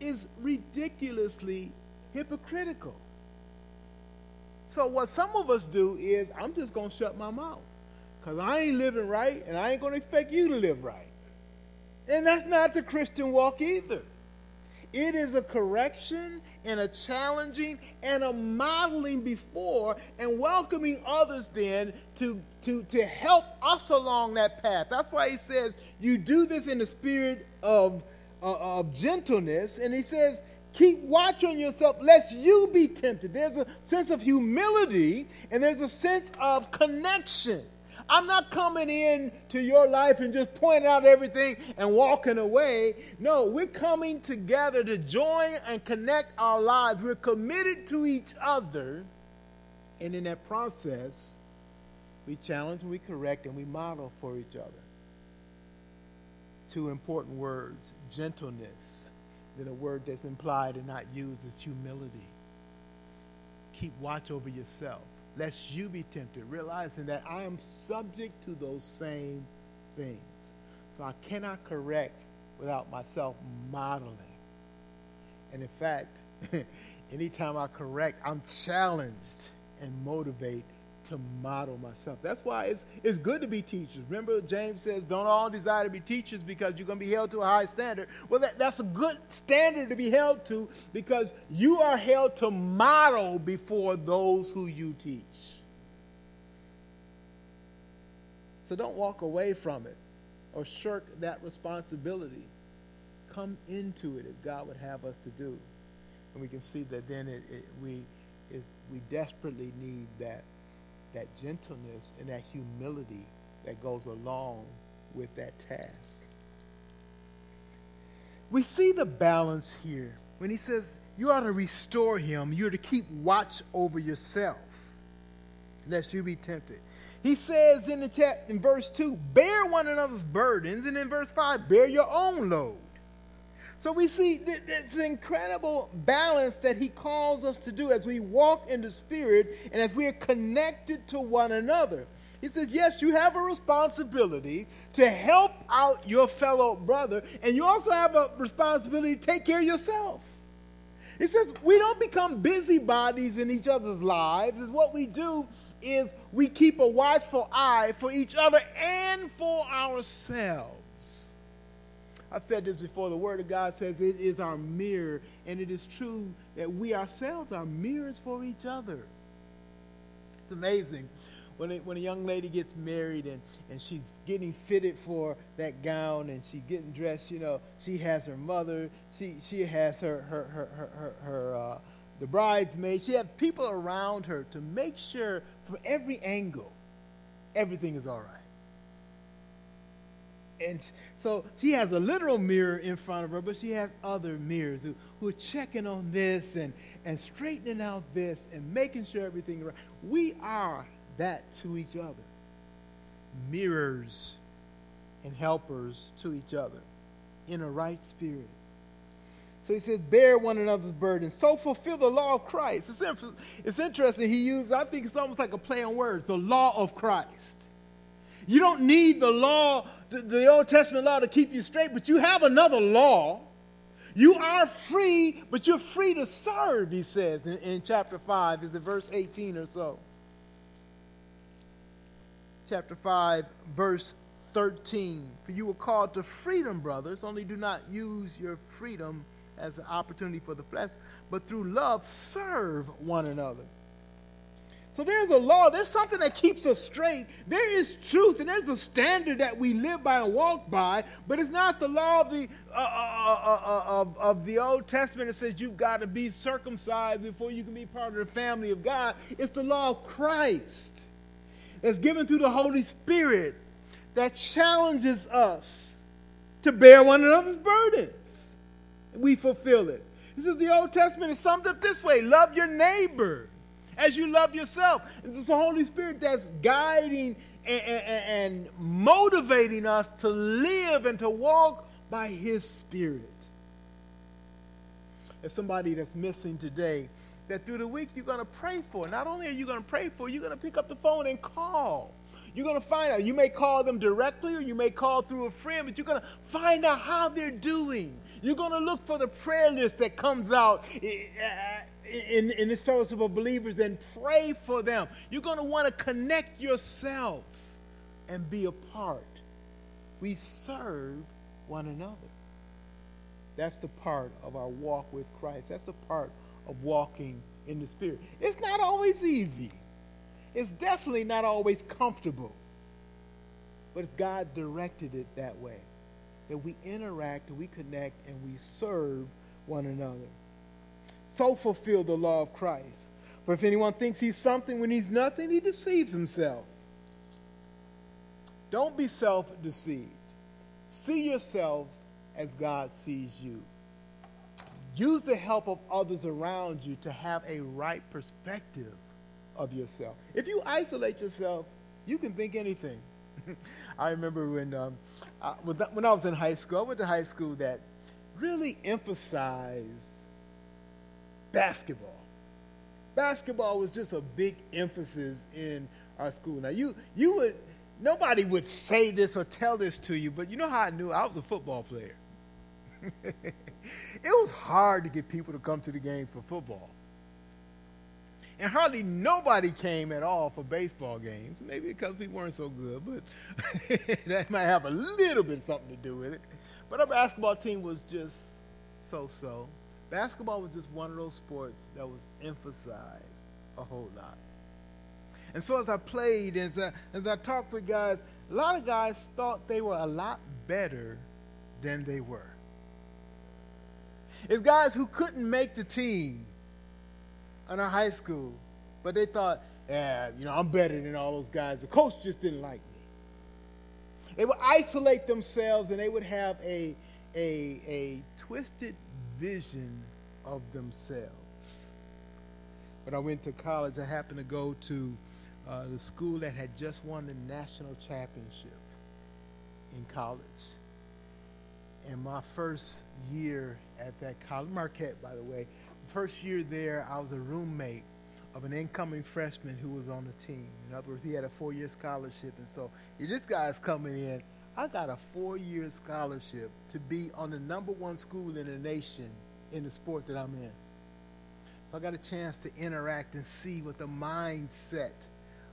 is ridiculously hypocritical. So, what some of us do is, I'm just going to shut my mouth because I ain't living right and I ain't going to expect you to live right. And that's not the Christian walk either. It is a correction and a challenging and a modeling before and welcoming others then to, to, to help us along that path. That's why he says you do this in the spirit of, uh, of gentleness. And he says, keep watch on yourself lest you be tempted. There's a sense of humility and there's a sense of connection. I'm not coming in to your life and just pointing out everything and walking away. No, we're coming together to join and connect our lives. We're committed to each other. And in that process, we challenge, we correct, and we model for each other. Two important words gentleness. Then a word that's implied and not used is humility. Keep watch over yourself lest you be tempted, realizing that I am subject to those same things. So I cannot correct without myself modeling. And in fact, anytime I correct, I'm challenged and motivated to model myself. That's why it's, it's good to be teachers. Remember, James says, don't all desire to be teachers because you're going to be held to a high standard. Well, that, that's a good standard to be held to because you are held to model before those who you teach. So don't walk away from it or shirk that responsibility. Come into it as God would have us to do. And we can see that then it, it we, is, we desperately need that that gentleness and that humility that goes along with that task. We see the balance here when he says you are to restore him, you're to keep watch over yourself, lest you be tempted. He says in the chapter in verse 2, bear one another's burdens, and in verse 5, bear your own load. So we see this incredible balance that he calls us to do as we walk in the Spirit and as we are connected to one another. He says, Yes, you have a responsibility to help out your fellow brother, and you also have a responsibility to take care of yourself. He says, We don't become busybodies in each other's lives, is what we do is we keep a watchful eye for each other and for ourselves. I've said this before. The Word of God says it is our mirror, and it is true that we ourselves are mirrors for each other. It's amazing when a, when a young lady gets married and, and she's getting fitted for that gown and she's getting dressed, you know, she has her mother, she, she has her, her, her, her, her, her uh, the bridesmaid, she has people around her to make sure from every angle everything is all right and so she has a literal mirror in front of her, but she has other mirrors who, who are checking on this and, and straightening out this and making sure everything is right. We are that to each other. Mirrors and helpers to each other in a right spirit. So he says, bear one another's burdens. So fulfill the law of Christ. It's, it's interesting. He used, I think it's almost like a play on words, the law of Christ. You don't need the law the, the Old Testament law to keep you straight, but you have another law. You are free, but you're free to serve, he says in, in chapter 5. Is it verse 18 or so? Chapter 5, verse 13. For you were called to freedom, brothers, only do not use your freedom as an opportunity for the flesh, but through love serve one another. So there's a law, there's something that keeps us straight. There is truth, and there's a standard that we live by and walk by, but it's not the law of the, uh, uh, uh, of, of the Old Testament that says you've got to be circumcised before you can be part of the family of God. It's the law of Christ that's given through the Holy Spirit that challenges us to bear one another's burdens. We fulfill it. This is the Old Testament is summed up this way love your neighbor as you love yourself. It's the Holy Spirit that's guiding and, and, and motivating us to live and to walk by His Spirit. As somebody that's missing today, that through the week you're going to pray for. Not only are you going to pray for, you're going to pick up the phone and call. You're going to find out. You may call them directly or you may call through a friend, but you're going to find out how they're doing. You're going to look for the prayer list that comes out in, in this fellowship of believers and pray for them. You're going to want to connect yourself and be a part. We serve one another. That's the part of our walk with Christ. That's the part of walking in the Spirit. It's not always easy. It's definitely not always comfortable. But God directed it that way. That we interact we connect and we serve one another. So fulfill the law of Christ. For if anyone thinks he's something when he's nothing, he deceives himself. Don't be self deceived. See yourself as God sees you. Use the help of others around you to have a right perspective of yourself. If you isolate yourself, you can think anything. I remember when, um, I, when I was in high school, I went to high school that really emphasized basketball. Basketball was just a big emphasis in our school. Now, you, you would, nobody would say this or tell this to you, but you know how I knew I was a football player. it was hard to get people to come to the games for football. And hardly nobody came at all for baseball games. Maybe because we weren't so good, but that might have a little bit something to do with it. But our basketball team was just so so. Basketball was just one of those sports that was emphasized a whole lot. And so as I played, as I, as I talked with guys, a lot of guys thought they were a lot better than they were. It's guys who couldn't make the team in our high school, but they thought, yeah, you know, I'm better than all those guys. The coach just didn't like me. They would isolate themselves and they would have a, a, a twisted vision of themselves. When I went to college, I happened to go to uh, the school that had just won the national championship in college. And my first year at that college, Marquette, by the way, first year there, I was a roommate of an incoming freshman who was on the team. In other words, he had a four-year scholarship, and so this guy's coming in. I got a four-year scholarship to be on the number one school in the nation in the sport that I'm in. So I got a chance to interact and see what the mindset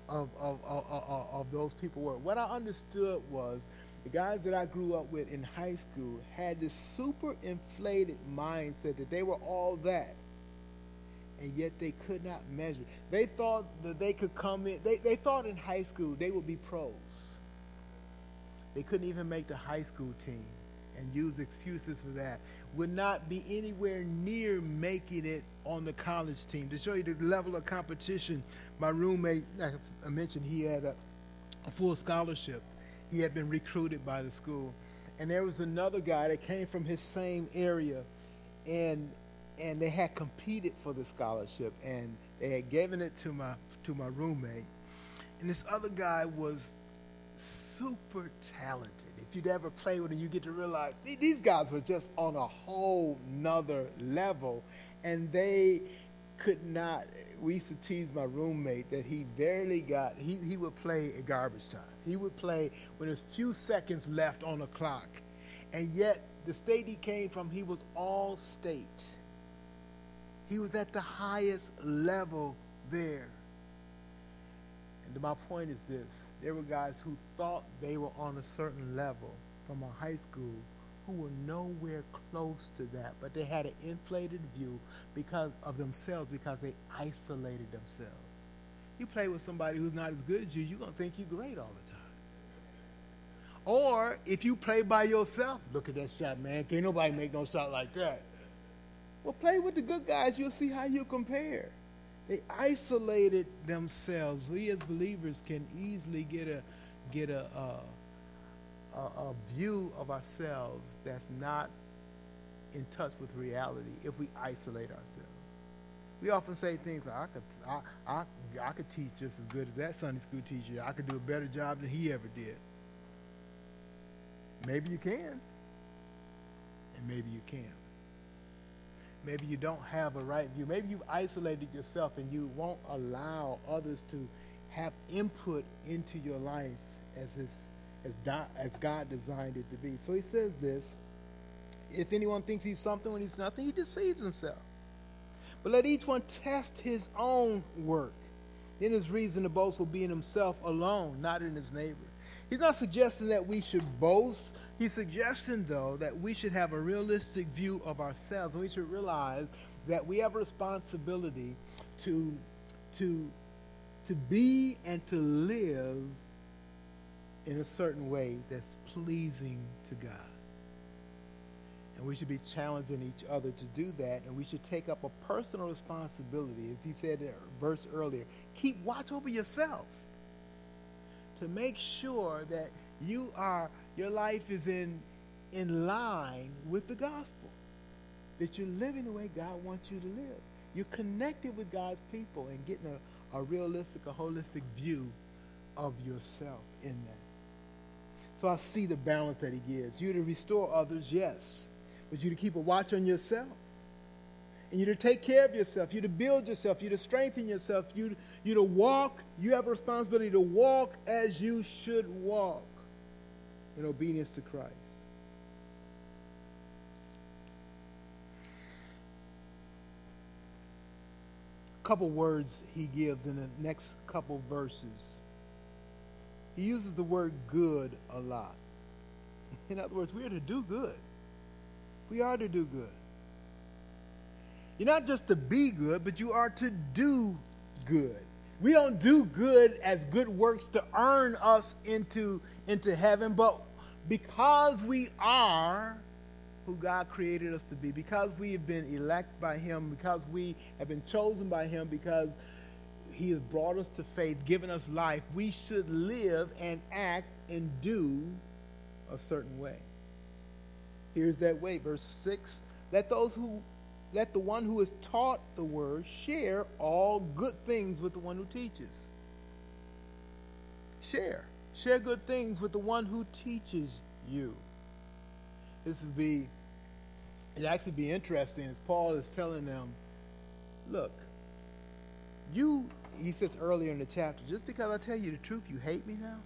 of, of, of, of, of those people were. What I understood was the guys that I grew up with in high school had this super inflated mindset that they were all that and yet they could not measure. They thought that they could come in, they, they thought in high school they would be pros. They couldn't even make the high school team and use excuses for that. Would not be anywhere near making it on the college team. To show you the level of competition, my roommate, as I mentioned, he had a, a full scholarship. He had been recruited by the school. And there was another guy that came from his same area, and and they had competed for the scholarship and they had given it to my to my roommate. And this other guy was super talented. If you'd ever play with him you get to realize these guys were just on a whole nother level. And they could not we used to tease my roommate that he barely got he, he would play at garbage time. He would play when there's few seconds left on the clock. And yet the state he came from he was all state he was at the highest level there. And my point is this there were guys who thought they were on a certain level from a high school who were nowhere close to that, but they had an inflated view because of themselves, because they isolated themselves. You play with somebody who's not as good as you, you're going to think you're great all the time. Or if you play by yourself, look at that shot, man. Can't nobody make no shot like that. Well, play with the good guys. You'll see how you compare. They isolated themselves. We as believers can easily get a get a, a, a, a view of ourselves that's not in touch with reality if we isolate ourselves. We often say things like, I could, I, I, I could teach just as good as that Sunday school teacher. I could do a better job than he ever did. Maybe you can, and maybe you can't. Maybe you don't have a right view. Maybe you've isolated yourself and you won't allow others to have input into your life as, as, as God designed it to be. So he says this if anyone thinks he's something when he's nothing, he deceives himself. But let each one test his own work. Then his reason to boast will be in himself alone, not in his neighbor. He's not suggesting that we should boast. He's suggesting, though, that we should have a realistic view of ourselves, and we should realize that we have a responsibility to, to, to be and to live in a certain way that's pleasing to God. And we should be challenging each other to do that, and we should take up a personal responsibility, as he said in a verse earlier. Keep watch over yourself to make sure that you are your life is in in line with the gospel. That you're living the way God wants you to live. You're connected with God's people and getting a, a realistic, a holistic view of yourself in that. So I see the balance that he gives. You to restore others, yes but you to keep a watch on yourself. And you to take care of yourself, you to build yourself, you to strengthen yourself, you, you to walk, you have a responsibility to walk as you should walk in obedience to Christ. A couple words he gives in the next couple verses. He uses the word good a lot. In other words, we are to do good. We are to do good. You're not just to be good, but you are to do good. We don't do good as good works to earn us into, into heaven, but because we are who God created us to be, because we have been elected by Him, because we have been chosen by Him, because He has brought us to faith, given us life, we should live and act and do a certain way. Here's that way, verse 6. Let those who let the one who is taught the word share all good things with the one who teaches. Share. Share good things with the one who teaches you. This would be, it actually be interesting as Paul is telling them, look, you, he says earlier in the chapter, just because I tell you the truth, you hate me now?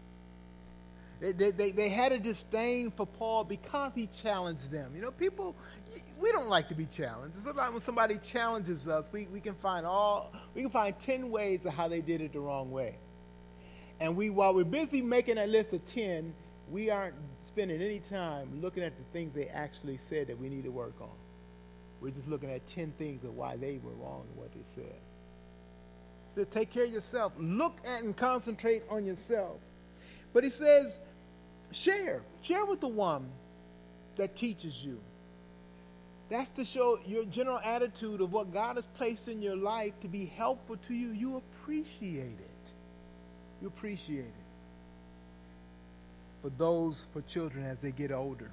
They, they, they had a disdain for Paul because he challenged them. You know, people, we don't like to be challenged. Sometimes when somebody challenges us, we, we can find all, we can find 10 ways of how they did it the wrong way. And we, while we're busy making a list of 10, we aren't spending any time looking at the things they actually said that we need to work on. We're just looking at 10 things of why they were wrong and what they said. Says, take care of yourself. Look at and concentrate on yourself. But he says, Share. Share with the one that teaches you. That's to show your general attitude of what God has placed in your life to be helpful to you. You appreciate it. You appreciate it. For those, for children as they get older,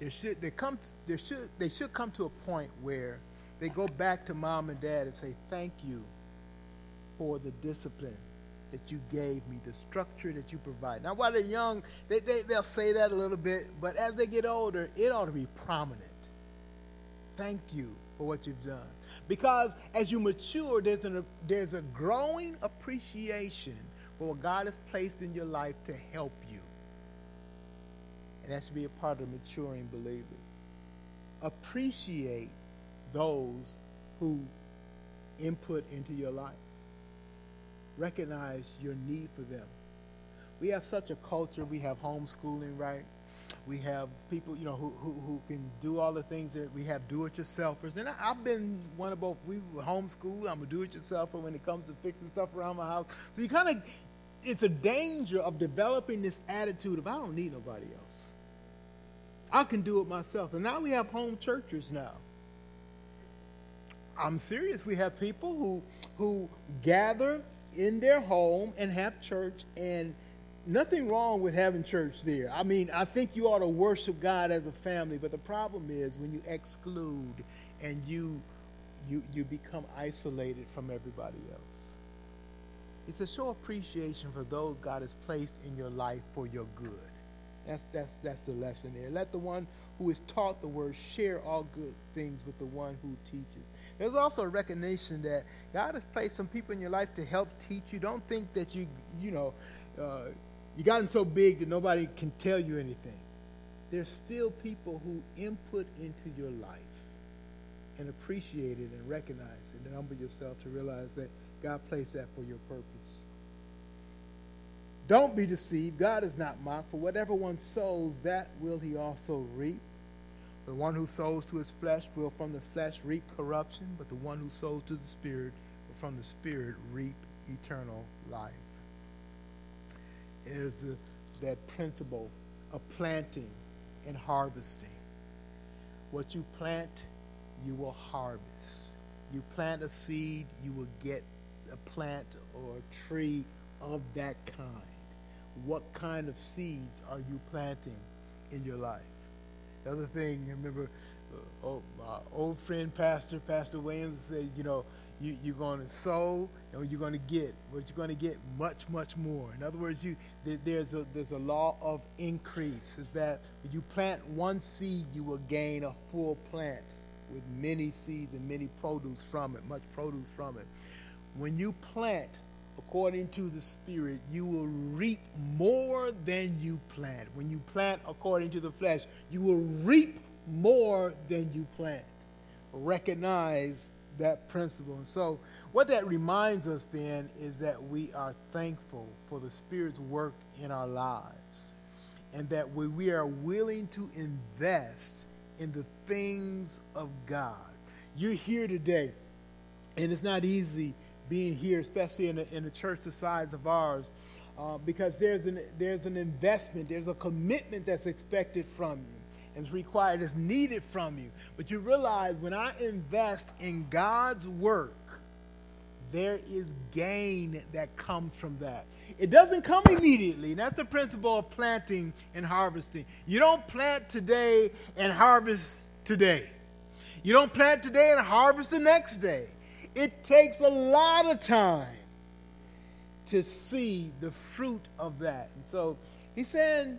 there should, they come, there should, they should come to a point where they go back to mom and dad and say, Thank you for the discipline that you gave me, the structure that you provide. Now, while they're young, they, they, they'll say that a little bit, but as they get older, it ought to be prominent. Thank you for what you've done. Because as you mature, there's, an, there's a growing appreciation for what God has placed in your life to help you. And that should be a part of maturing believers. Appreciate those who input into your life recognize your need for them. We have such a culture. We have homeschooling, right? We have people, you know, who, who, who can do all the things that we have do-it-yourselfers. And I, have been one of both. We homeschool. I'm a do-it-yourselfer when it comes to fixing stuff around my house. So you kind of, it's a danger of developing this attitude of I don't need nobody else. I can do it myself. And now we have home churches now. I'm serious. We have people who who gather in their home and have church and nothing wrong with having church there. I mean, I think you ought to worship God as a family, but the problem is when you exclude and you you you become isolated from everybody else. It's a show appreciation for those God has placed in your life for your good. That's that's that's the lesson there. Let the one who is taught the word share all good things with the one who teaches. There's also a recognition that God has placed some people in your life to help teach you. Don't think that you, you know, uh, you gotten so big that nobody can tell you anything. There's still people who input into your life and appreciate it and recognize it and humble yourself to realize that God placed that for your purpose. Don't be deceived. God is not mocked. For whatever one sows, that will he also reap. The one who sows to his flesh will from the flesh reap corruption, but the one who sows to the Spirit will from the Spirit reap eternal life. A, that principle of planting and harvesting. What you plant, you will harvest. You plant a seed, you will get a plant or a tree of that kind. What kind of seeds are you planting in your life? The other thing, remember, uh, oh, my old friend Pastor, Pastor Williams said, you know, you, you're going to sow and you're going to get, but you're going to get much, much more. In other words, you, there's, a, there's a law of increase, is that you plant one seed, you will gain a full plant with many seeds and many produce from it, much produce from it. When you plant according to the Spirit, you will reap more than you plant. When you plant according to the flesh, you will reap more than you plant. Recognize that principle. And so, what that reminds us then is that we are thankful for the Spirit's work in our lives and that we, we are willing to invest in the things of God. You're here today, and it's not easy being here, especially in a, in a church the size of ours, uh, because there's an, there's an investment, there's a commitment that's expected from you, it's required, it's needed from you. But you realize when I invest in God's work, there is gain that comes from that. It doesn't come immediately. And that's the principle of planting and harvesting. You don't plant today and harvest today. You don't plant today and harvest the next day. It takes a lot of time to see the fruit of that. And so he's saying,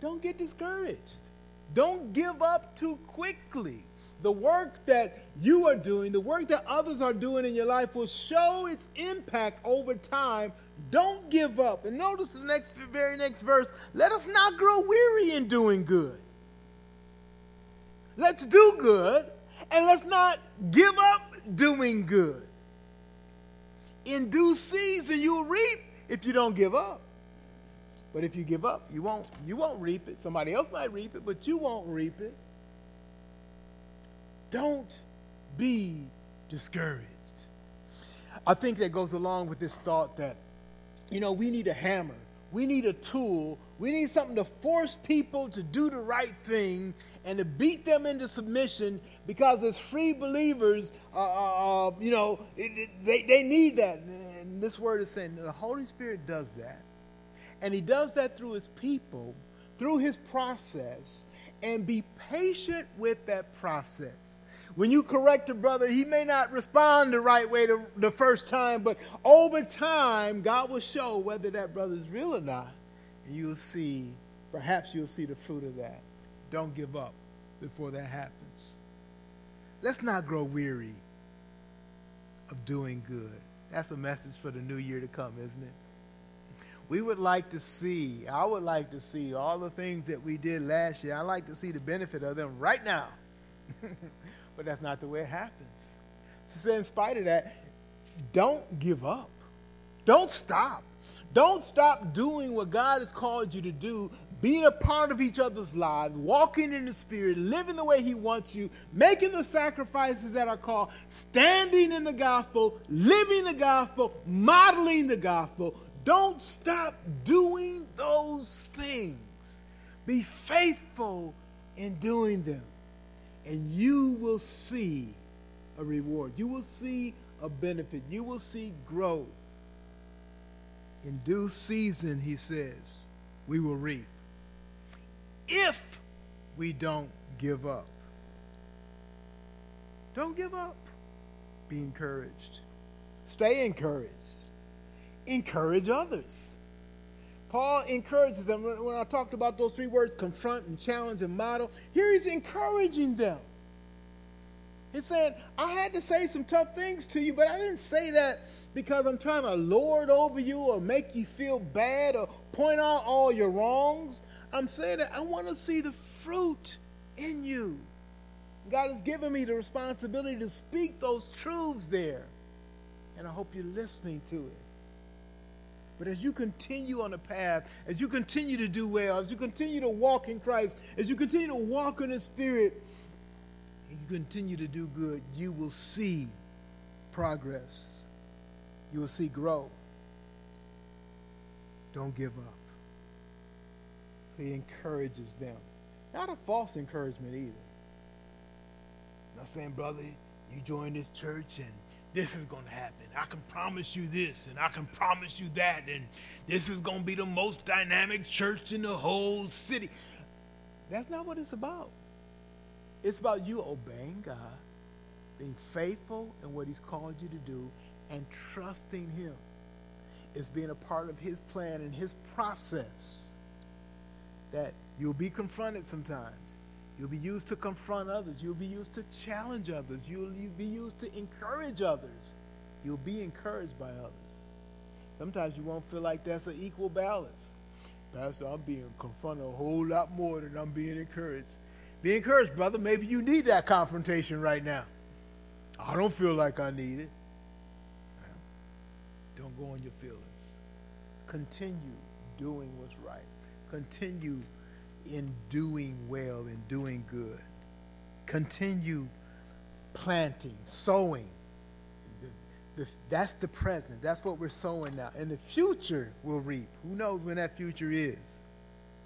don't get discouraged. Don't give up too quickly. The work that you are doing, the work that others are doing in your life will show its impact over time. Don't give up. And notice the next very next verse, let us not grow weary in doing good. Let's do good and let's not give up doing good. In due season, you'll reap if you don't give up. But if you give up, you won't, you won't reap it. Somebody else might reap it, but you won't reap it. Don't be discouraged. I think that goes along with this thought that, you know, we need a hammer, we need a tool, we need something to force people to do the right thing and to beat them into submission because as free believers, uh, uh, uh, you know, it, it, they, they need that. And this word is saying the Holy Spirit does that. And He does that through His people, through His process, and be patient with that process. When you correct a brother, he may not respond the right way the, the first time, but over time, God will show whether that brother is real or not. And you'll see, perhaps you'll see the fruit of that. Don't give up before that happens. Let's not grow weary of doing good. That's a message for the new year to come, isn't it? We would like to see, I would like to see all the things that we did last year. I like to see the benefit of them right now. but that's not the way it happens. So, in spite of that, don't give up. Don't stop. Don't stop doing what God has called you to do being a part of each other's lives, walking in the Spirit, living the way He wants you, making the sacrifices that are called, standing in the gospel, living the gospel, modeling the gospel. Don't stop doing those things. Be faithful in doing them, and you will see a reward. You will see a benefit. You will see growth. In due season, he says, we will reap if we don't give up. Don't give up. Be encouraged. Stay encouraged. Encourage others. Paul encourages them. When I talked about those three words confront and challenge and model, here he's encouraging them. He's saying, I had to say some tough things to you, but I didn't say that because I'm trying to lord over you or make you feel bad or point out all your wrongs. I'm saying that I want to see the fruit in you. God has given me the responsibility to speak those truths there. And I hope you're listening to it. But as you continue on the path, as you continue to do well, as you continue to walk in Christ, as you continue to walk in the Spirit, and you continue to do good, you will see progress. You will see growth. Don't give up. He encourages them. Not a false encouragement either. Not saying, brother, you join this church and this is going to happen. I can promise you this and I can promise you that. And this is going to be the most dynamic church in the whole city. That's not what it's about. It's about you obeying God, being faithful in what He's called you to do, and trusting Him. It's being a part of His plan and His process that you'll be confronted sometimes. You'll be used to confront others. You'll be used to challenge others. You'll, be used to encourage others. You'll be encouraged by others. Sometimes you won't feel like that's an equal balance. Pastor, I'm being confronted a whole lot more than I'm being encouraged. Be encouraged, brother. Maybe you need that confrontation right now. I don't feel like I need it. Don't go on your feelings. Continue doing what's right. Continue in doing well and doing good. Continue planting, sowing. That's the present. That's what we're sowing now. In the future, we'll reap. Who knows when that future is?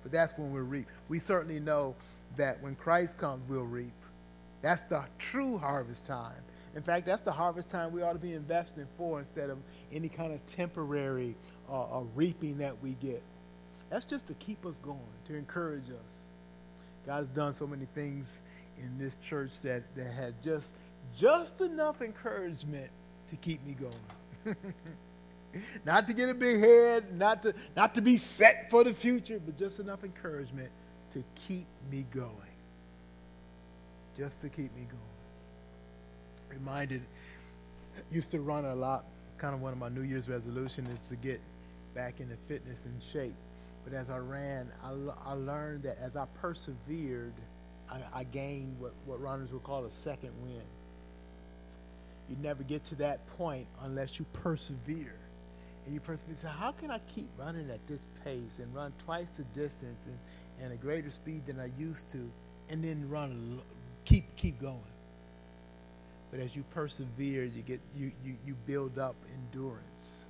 But that's when we'll reap. We certainly know that when Christ comes, we'll reap. That's the true harvest time. In fact, that's the harvest time we ought to be investing for instead of any kind of temporary uh, uh, reaping that we get. That's just to keep us going, to encourage us. God has done so many things in this church that, that had just just enough encouragement to keep me going. not to get a big head, not to not to be set for the future, but just enough encouragement to keep me going. Just to keep me going. Reminded, used to run a lot. Kind of one of my New Year's resolutions is to get back into fitness and shape. But as I ran, I, I learned that as I persevered, I, I gained what, what runners would call a second wind. You never get to that point unless you persevere. And you persevere. So how can I keep running at this pace and run twice the distance and, and a greater speed than I used to, and then run, keep keep going. But as you persevere, you get you you, you build up endurance.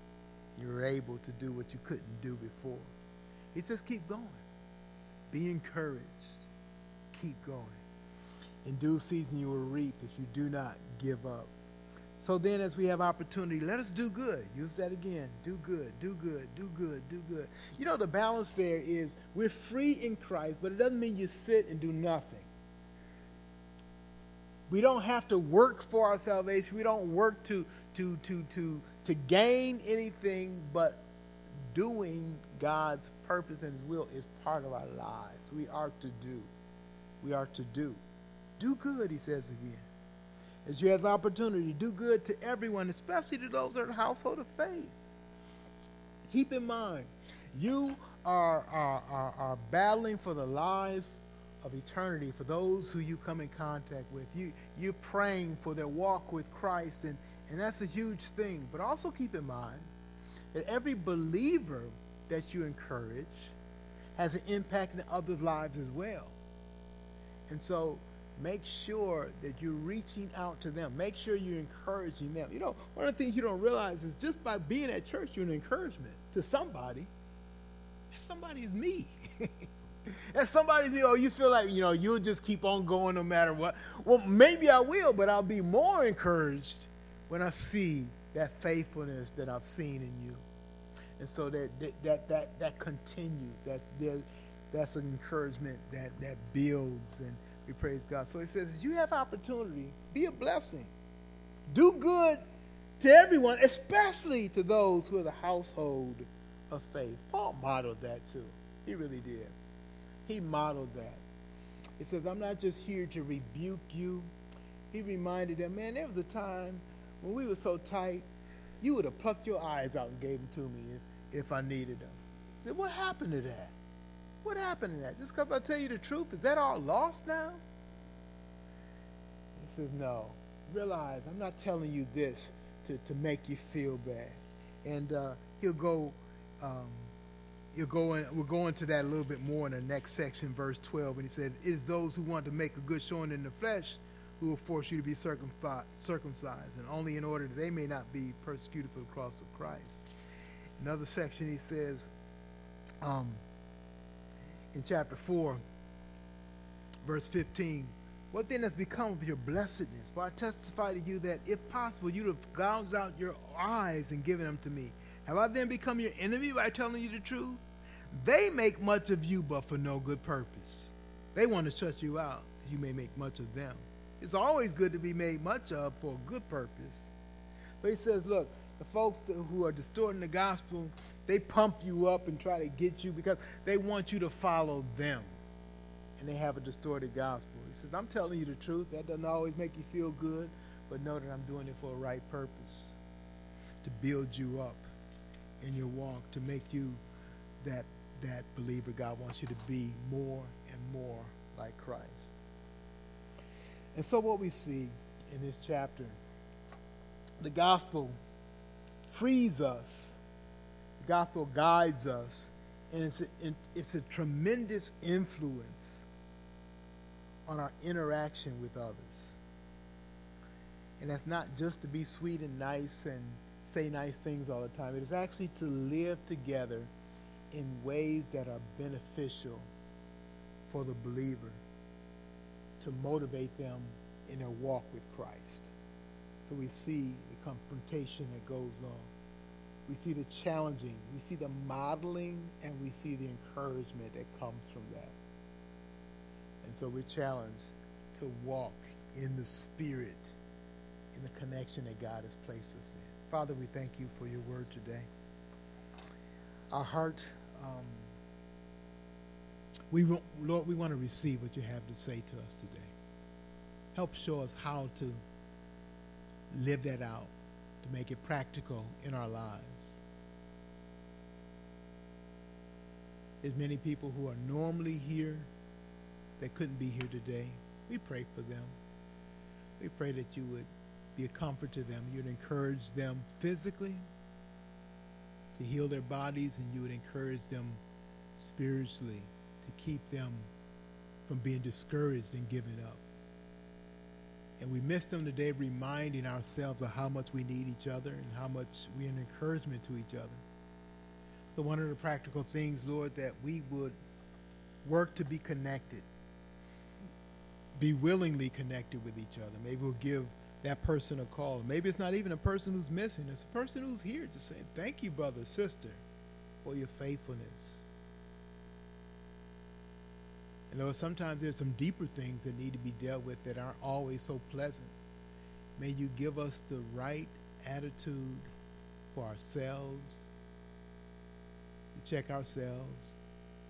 You're able to do what you couldn't do before. He says, keep going. Be encouraged. Keep going. In due season you will reap if you do not give up. So then, as we have opportunity, let us do good. Use that again. Do good, do good, do good, do good. You know, the balance there is we're free in Christ, but it doesn't mean you sit and do nothing. We don't have to work for our salvation. We don't work to, to, to, to, to gain anything, but doing God's purpose and His will is part of our lives. We are to do. We are to do. Do good, he says again as you have the opportunity, do good to everyone, especially to those that are the household of faith. Keep in mind, you are, are, are, are battling for the lives of eternity for those who you come in contact with. You, you're praying for their walk with Christ, and, and that's a huge thing. But also keep in mind that every believer that you encourage has an impact in others' lives as well. And so make sure that you're reaching out to them. Make sure you're encouraging them. You know, one of the things you don't realize is just by being at church, you're an encouragement to somebody. That somebody is me. and somebody's me, oh, you feel like, you know, you'll just keep on going no matter what. Well, maybe I will, but I'll be more encouraged when I see that faithfulness that I've seen in you. And so that that that that, continues, that there, that's an encouragement that, that builds and we praise God. So he says, you have opportunity, be a blessing. Do good to everyone, especially to those who are the household of faith. Paul modeled that too. He really did. He modeled that. He says, I'm not just here to rebuke you. He reminded them, man, there was a time when we were so tight, you would have plucked your eyes out and gave them to me if, if I needed them. I said, what happened to that? What happened to that? Just because I tell you the truth, is that all lost now? He says, no. Realize I'm not telling you this to, to make you feel bad. And uh, he'll go, um, he'll go in, we'll go into that a little bit more in the next section, verse 12. And he says, is those who want to make a good showing in the flesh who will force you to be circumcised, and only in order that they may not be persecuted for the cross of Christ. Another section, he says, um, in chapter 4, verse 15, what then has become of your blessedness? For I testify to you that if possible, you'd have gouged out your eyes and given them to me. Have I then become your enemy by telling you the truth? They make much of you, but for no good purpose. They want to shut you out, you may make much of them. It's always good to be made much of for a good purpose. But he says, look, the folks who are distorting the gospel, they pump you up and try to get you because they want you to follow them. And they have a distorted gospel. He says, I'm telling you the truth. That doesn't always make you feel good, but know that I'm doing it for a right purpose to build you up in your walk, to make you that, that believer God wants you to be more and more like Christ. And so, what we see in this chapter, the gospel frees us, the gospel guides us, and it's a, it's a tremendous influence on our interaction with others. And that's not just to be sweet and nice and say nice things all the time. It is actually to live together in ways that are beneficial for the believer to motivate them in their walk with Christ. So we see the confrontation that goes on. We see the challenging, we see the modeling, and we see the encouragement that comes from that. And so we're challenged to walk in the Spirit, in the connection that God has placed us in. Father, we thank you for your word today. Our heart, um, we Lord, we want to receive what you have to say to us today. Help show us how to live that out, to make it practical in our lives. There's many people who are normally here that couldn't be here today. We pray for them. We pray that you would be a comfort to them. You'd encourage them physically to heal their bodies, and you would encourage them spiritually to keep them from being discouraged and giving up. And we miss them today, reminding ourselves of how much we need each other and how much we're an encouragement to each other. So, one of the practical things, Lord, that we would work to be connected, be willingly connected with each other. Maybe we'll give that person a call. Maybe it's not even a person who's missing, it's a person who's here just saying, Thank you, brother, sister, for your faithfulness. And sometimes there's some deeper things that need to be dealt with that aren't always so pleasant. May you give us the right attitude for ourselves, to check ourselves,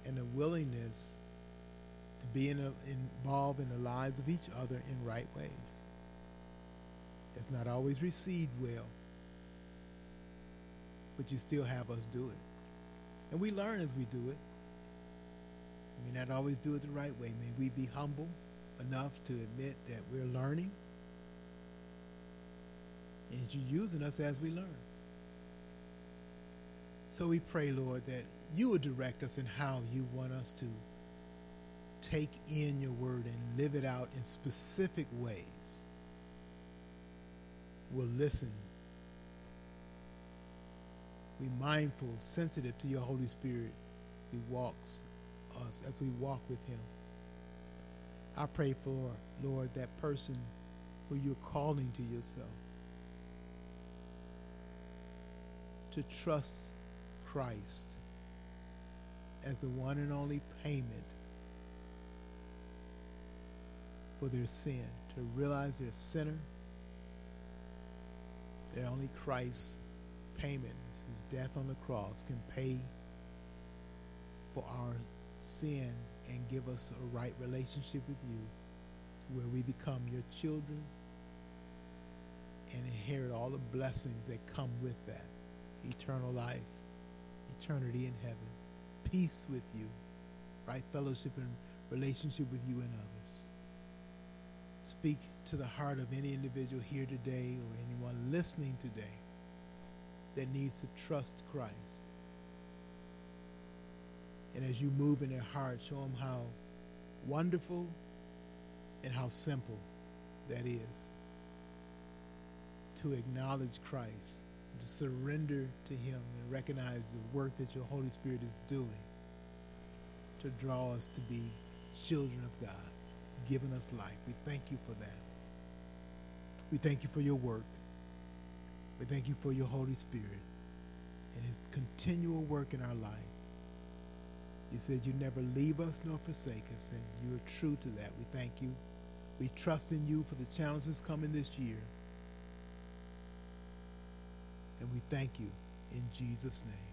and the willingness to be in a, involved in the lives of each other in right ways. It's not always received well, but you still have us do it. And we learn as we do it may not always do it the right way. May we be humble enough to admit that we're learning and you're using us as we learn. So we pray, Lord, that you would direct us in how you want us to take in your word and live it out in specific ways. We'll listen. Be mindful, sensitive to your Holy Spirit as he walks us as we walk with Him. I pray for, Lord, that person who you're calling to yourself to trust Christ as the one and only payment for their sin, to realize they're a sinner, that only Christ payment, his death on the cross, can pay for our sin and give us a right relationship with you where we become your children and inherit all the blessings that come with that eternal life, eternity in heaven, peace with you, right fellowship and relationship with you and others. Speak to the heart of any individual here today or anyone listening today that needs to trust Christ. And as you move in their heart, show them how wonderful and how simple that is to acknowledge Christ, to surrender to Him and recognize the work that your Holy Spirit is doing to draw us to be children of God, giving us life. We thank you for that. We thank you for your work. We thank you for your Holy Spirit and His continual work in our life. You said you never leave us nor forsake us, and you're true to that. We thank you. We trust in you for the challenges coming this year. And we thank you in Jesus' name.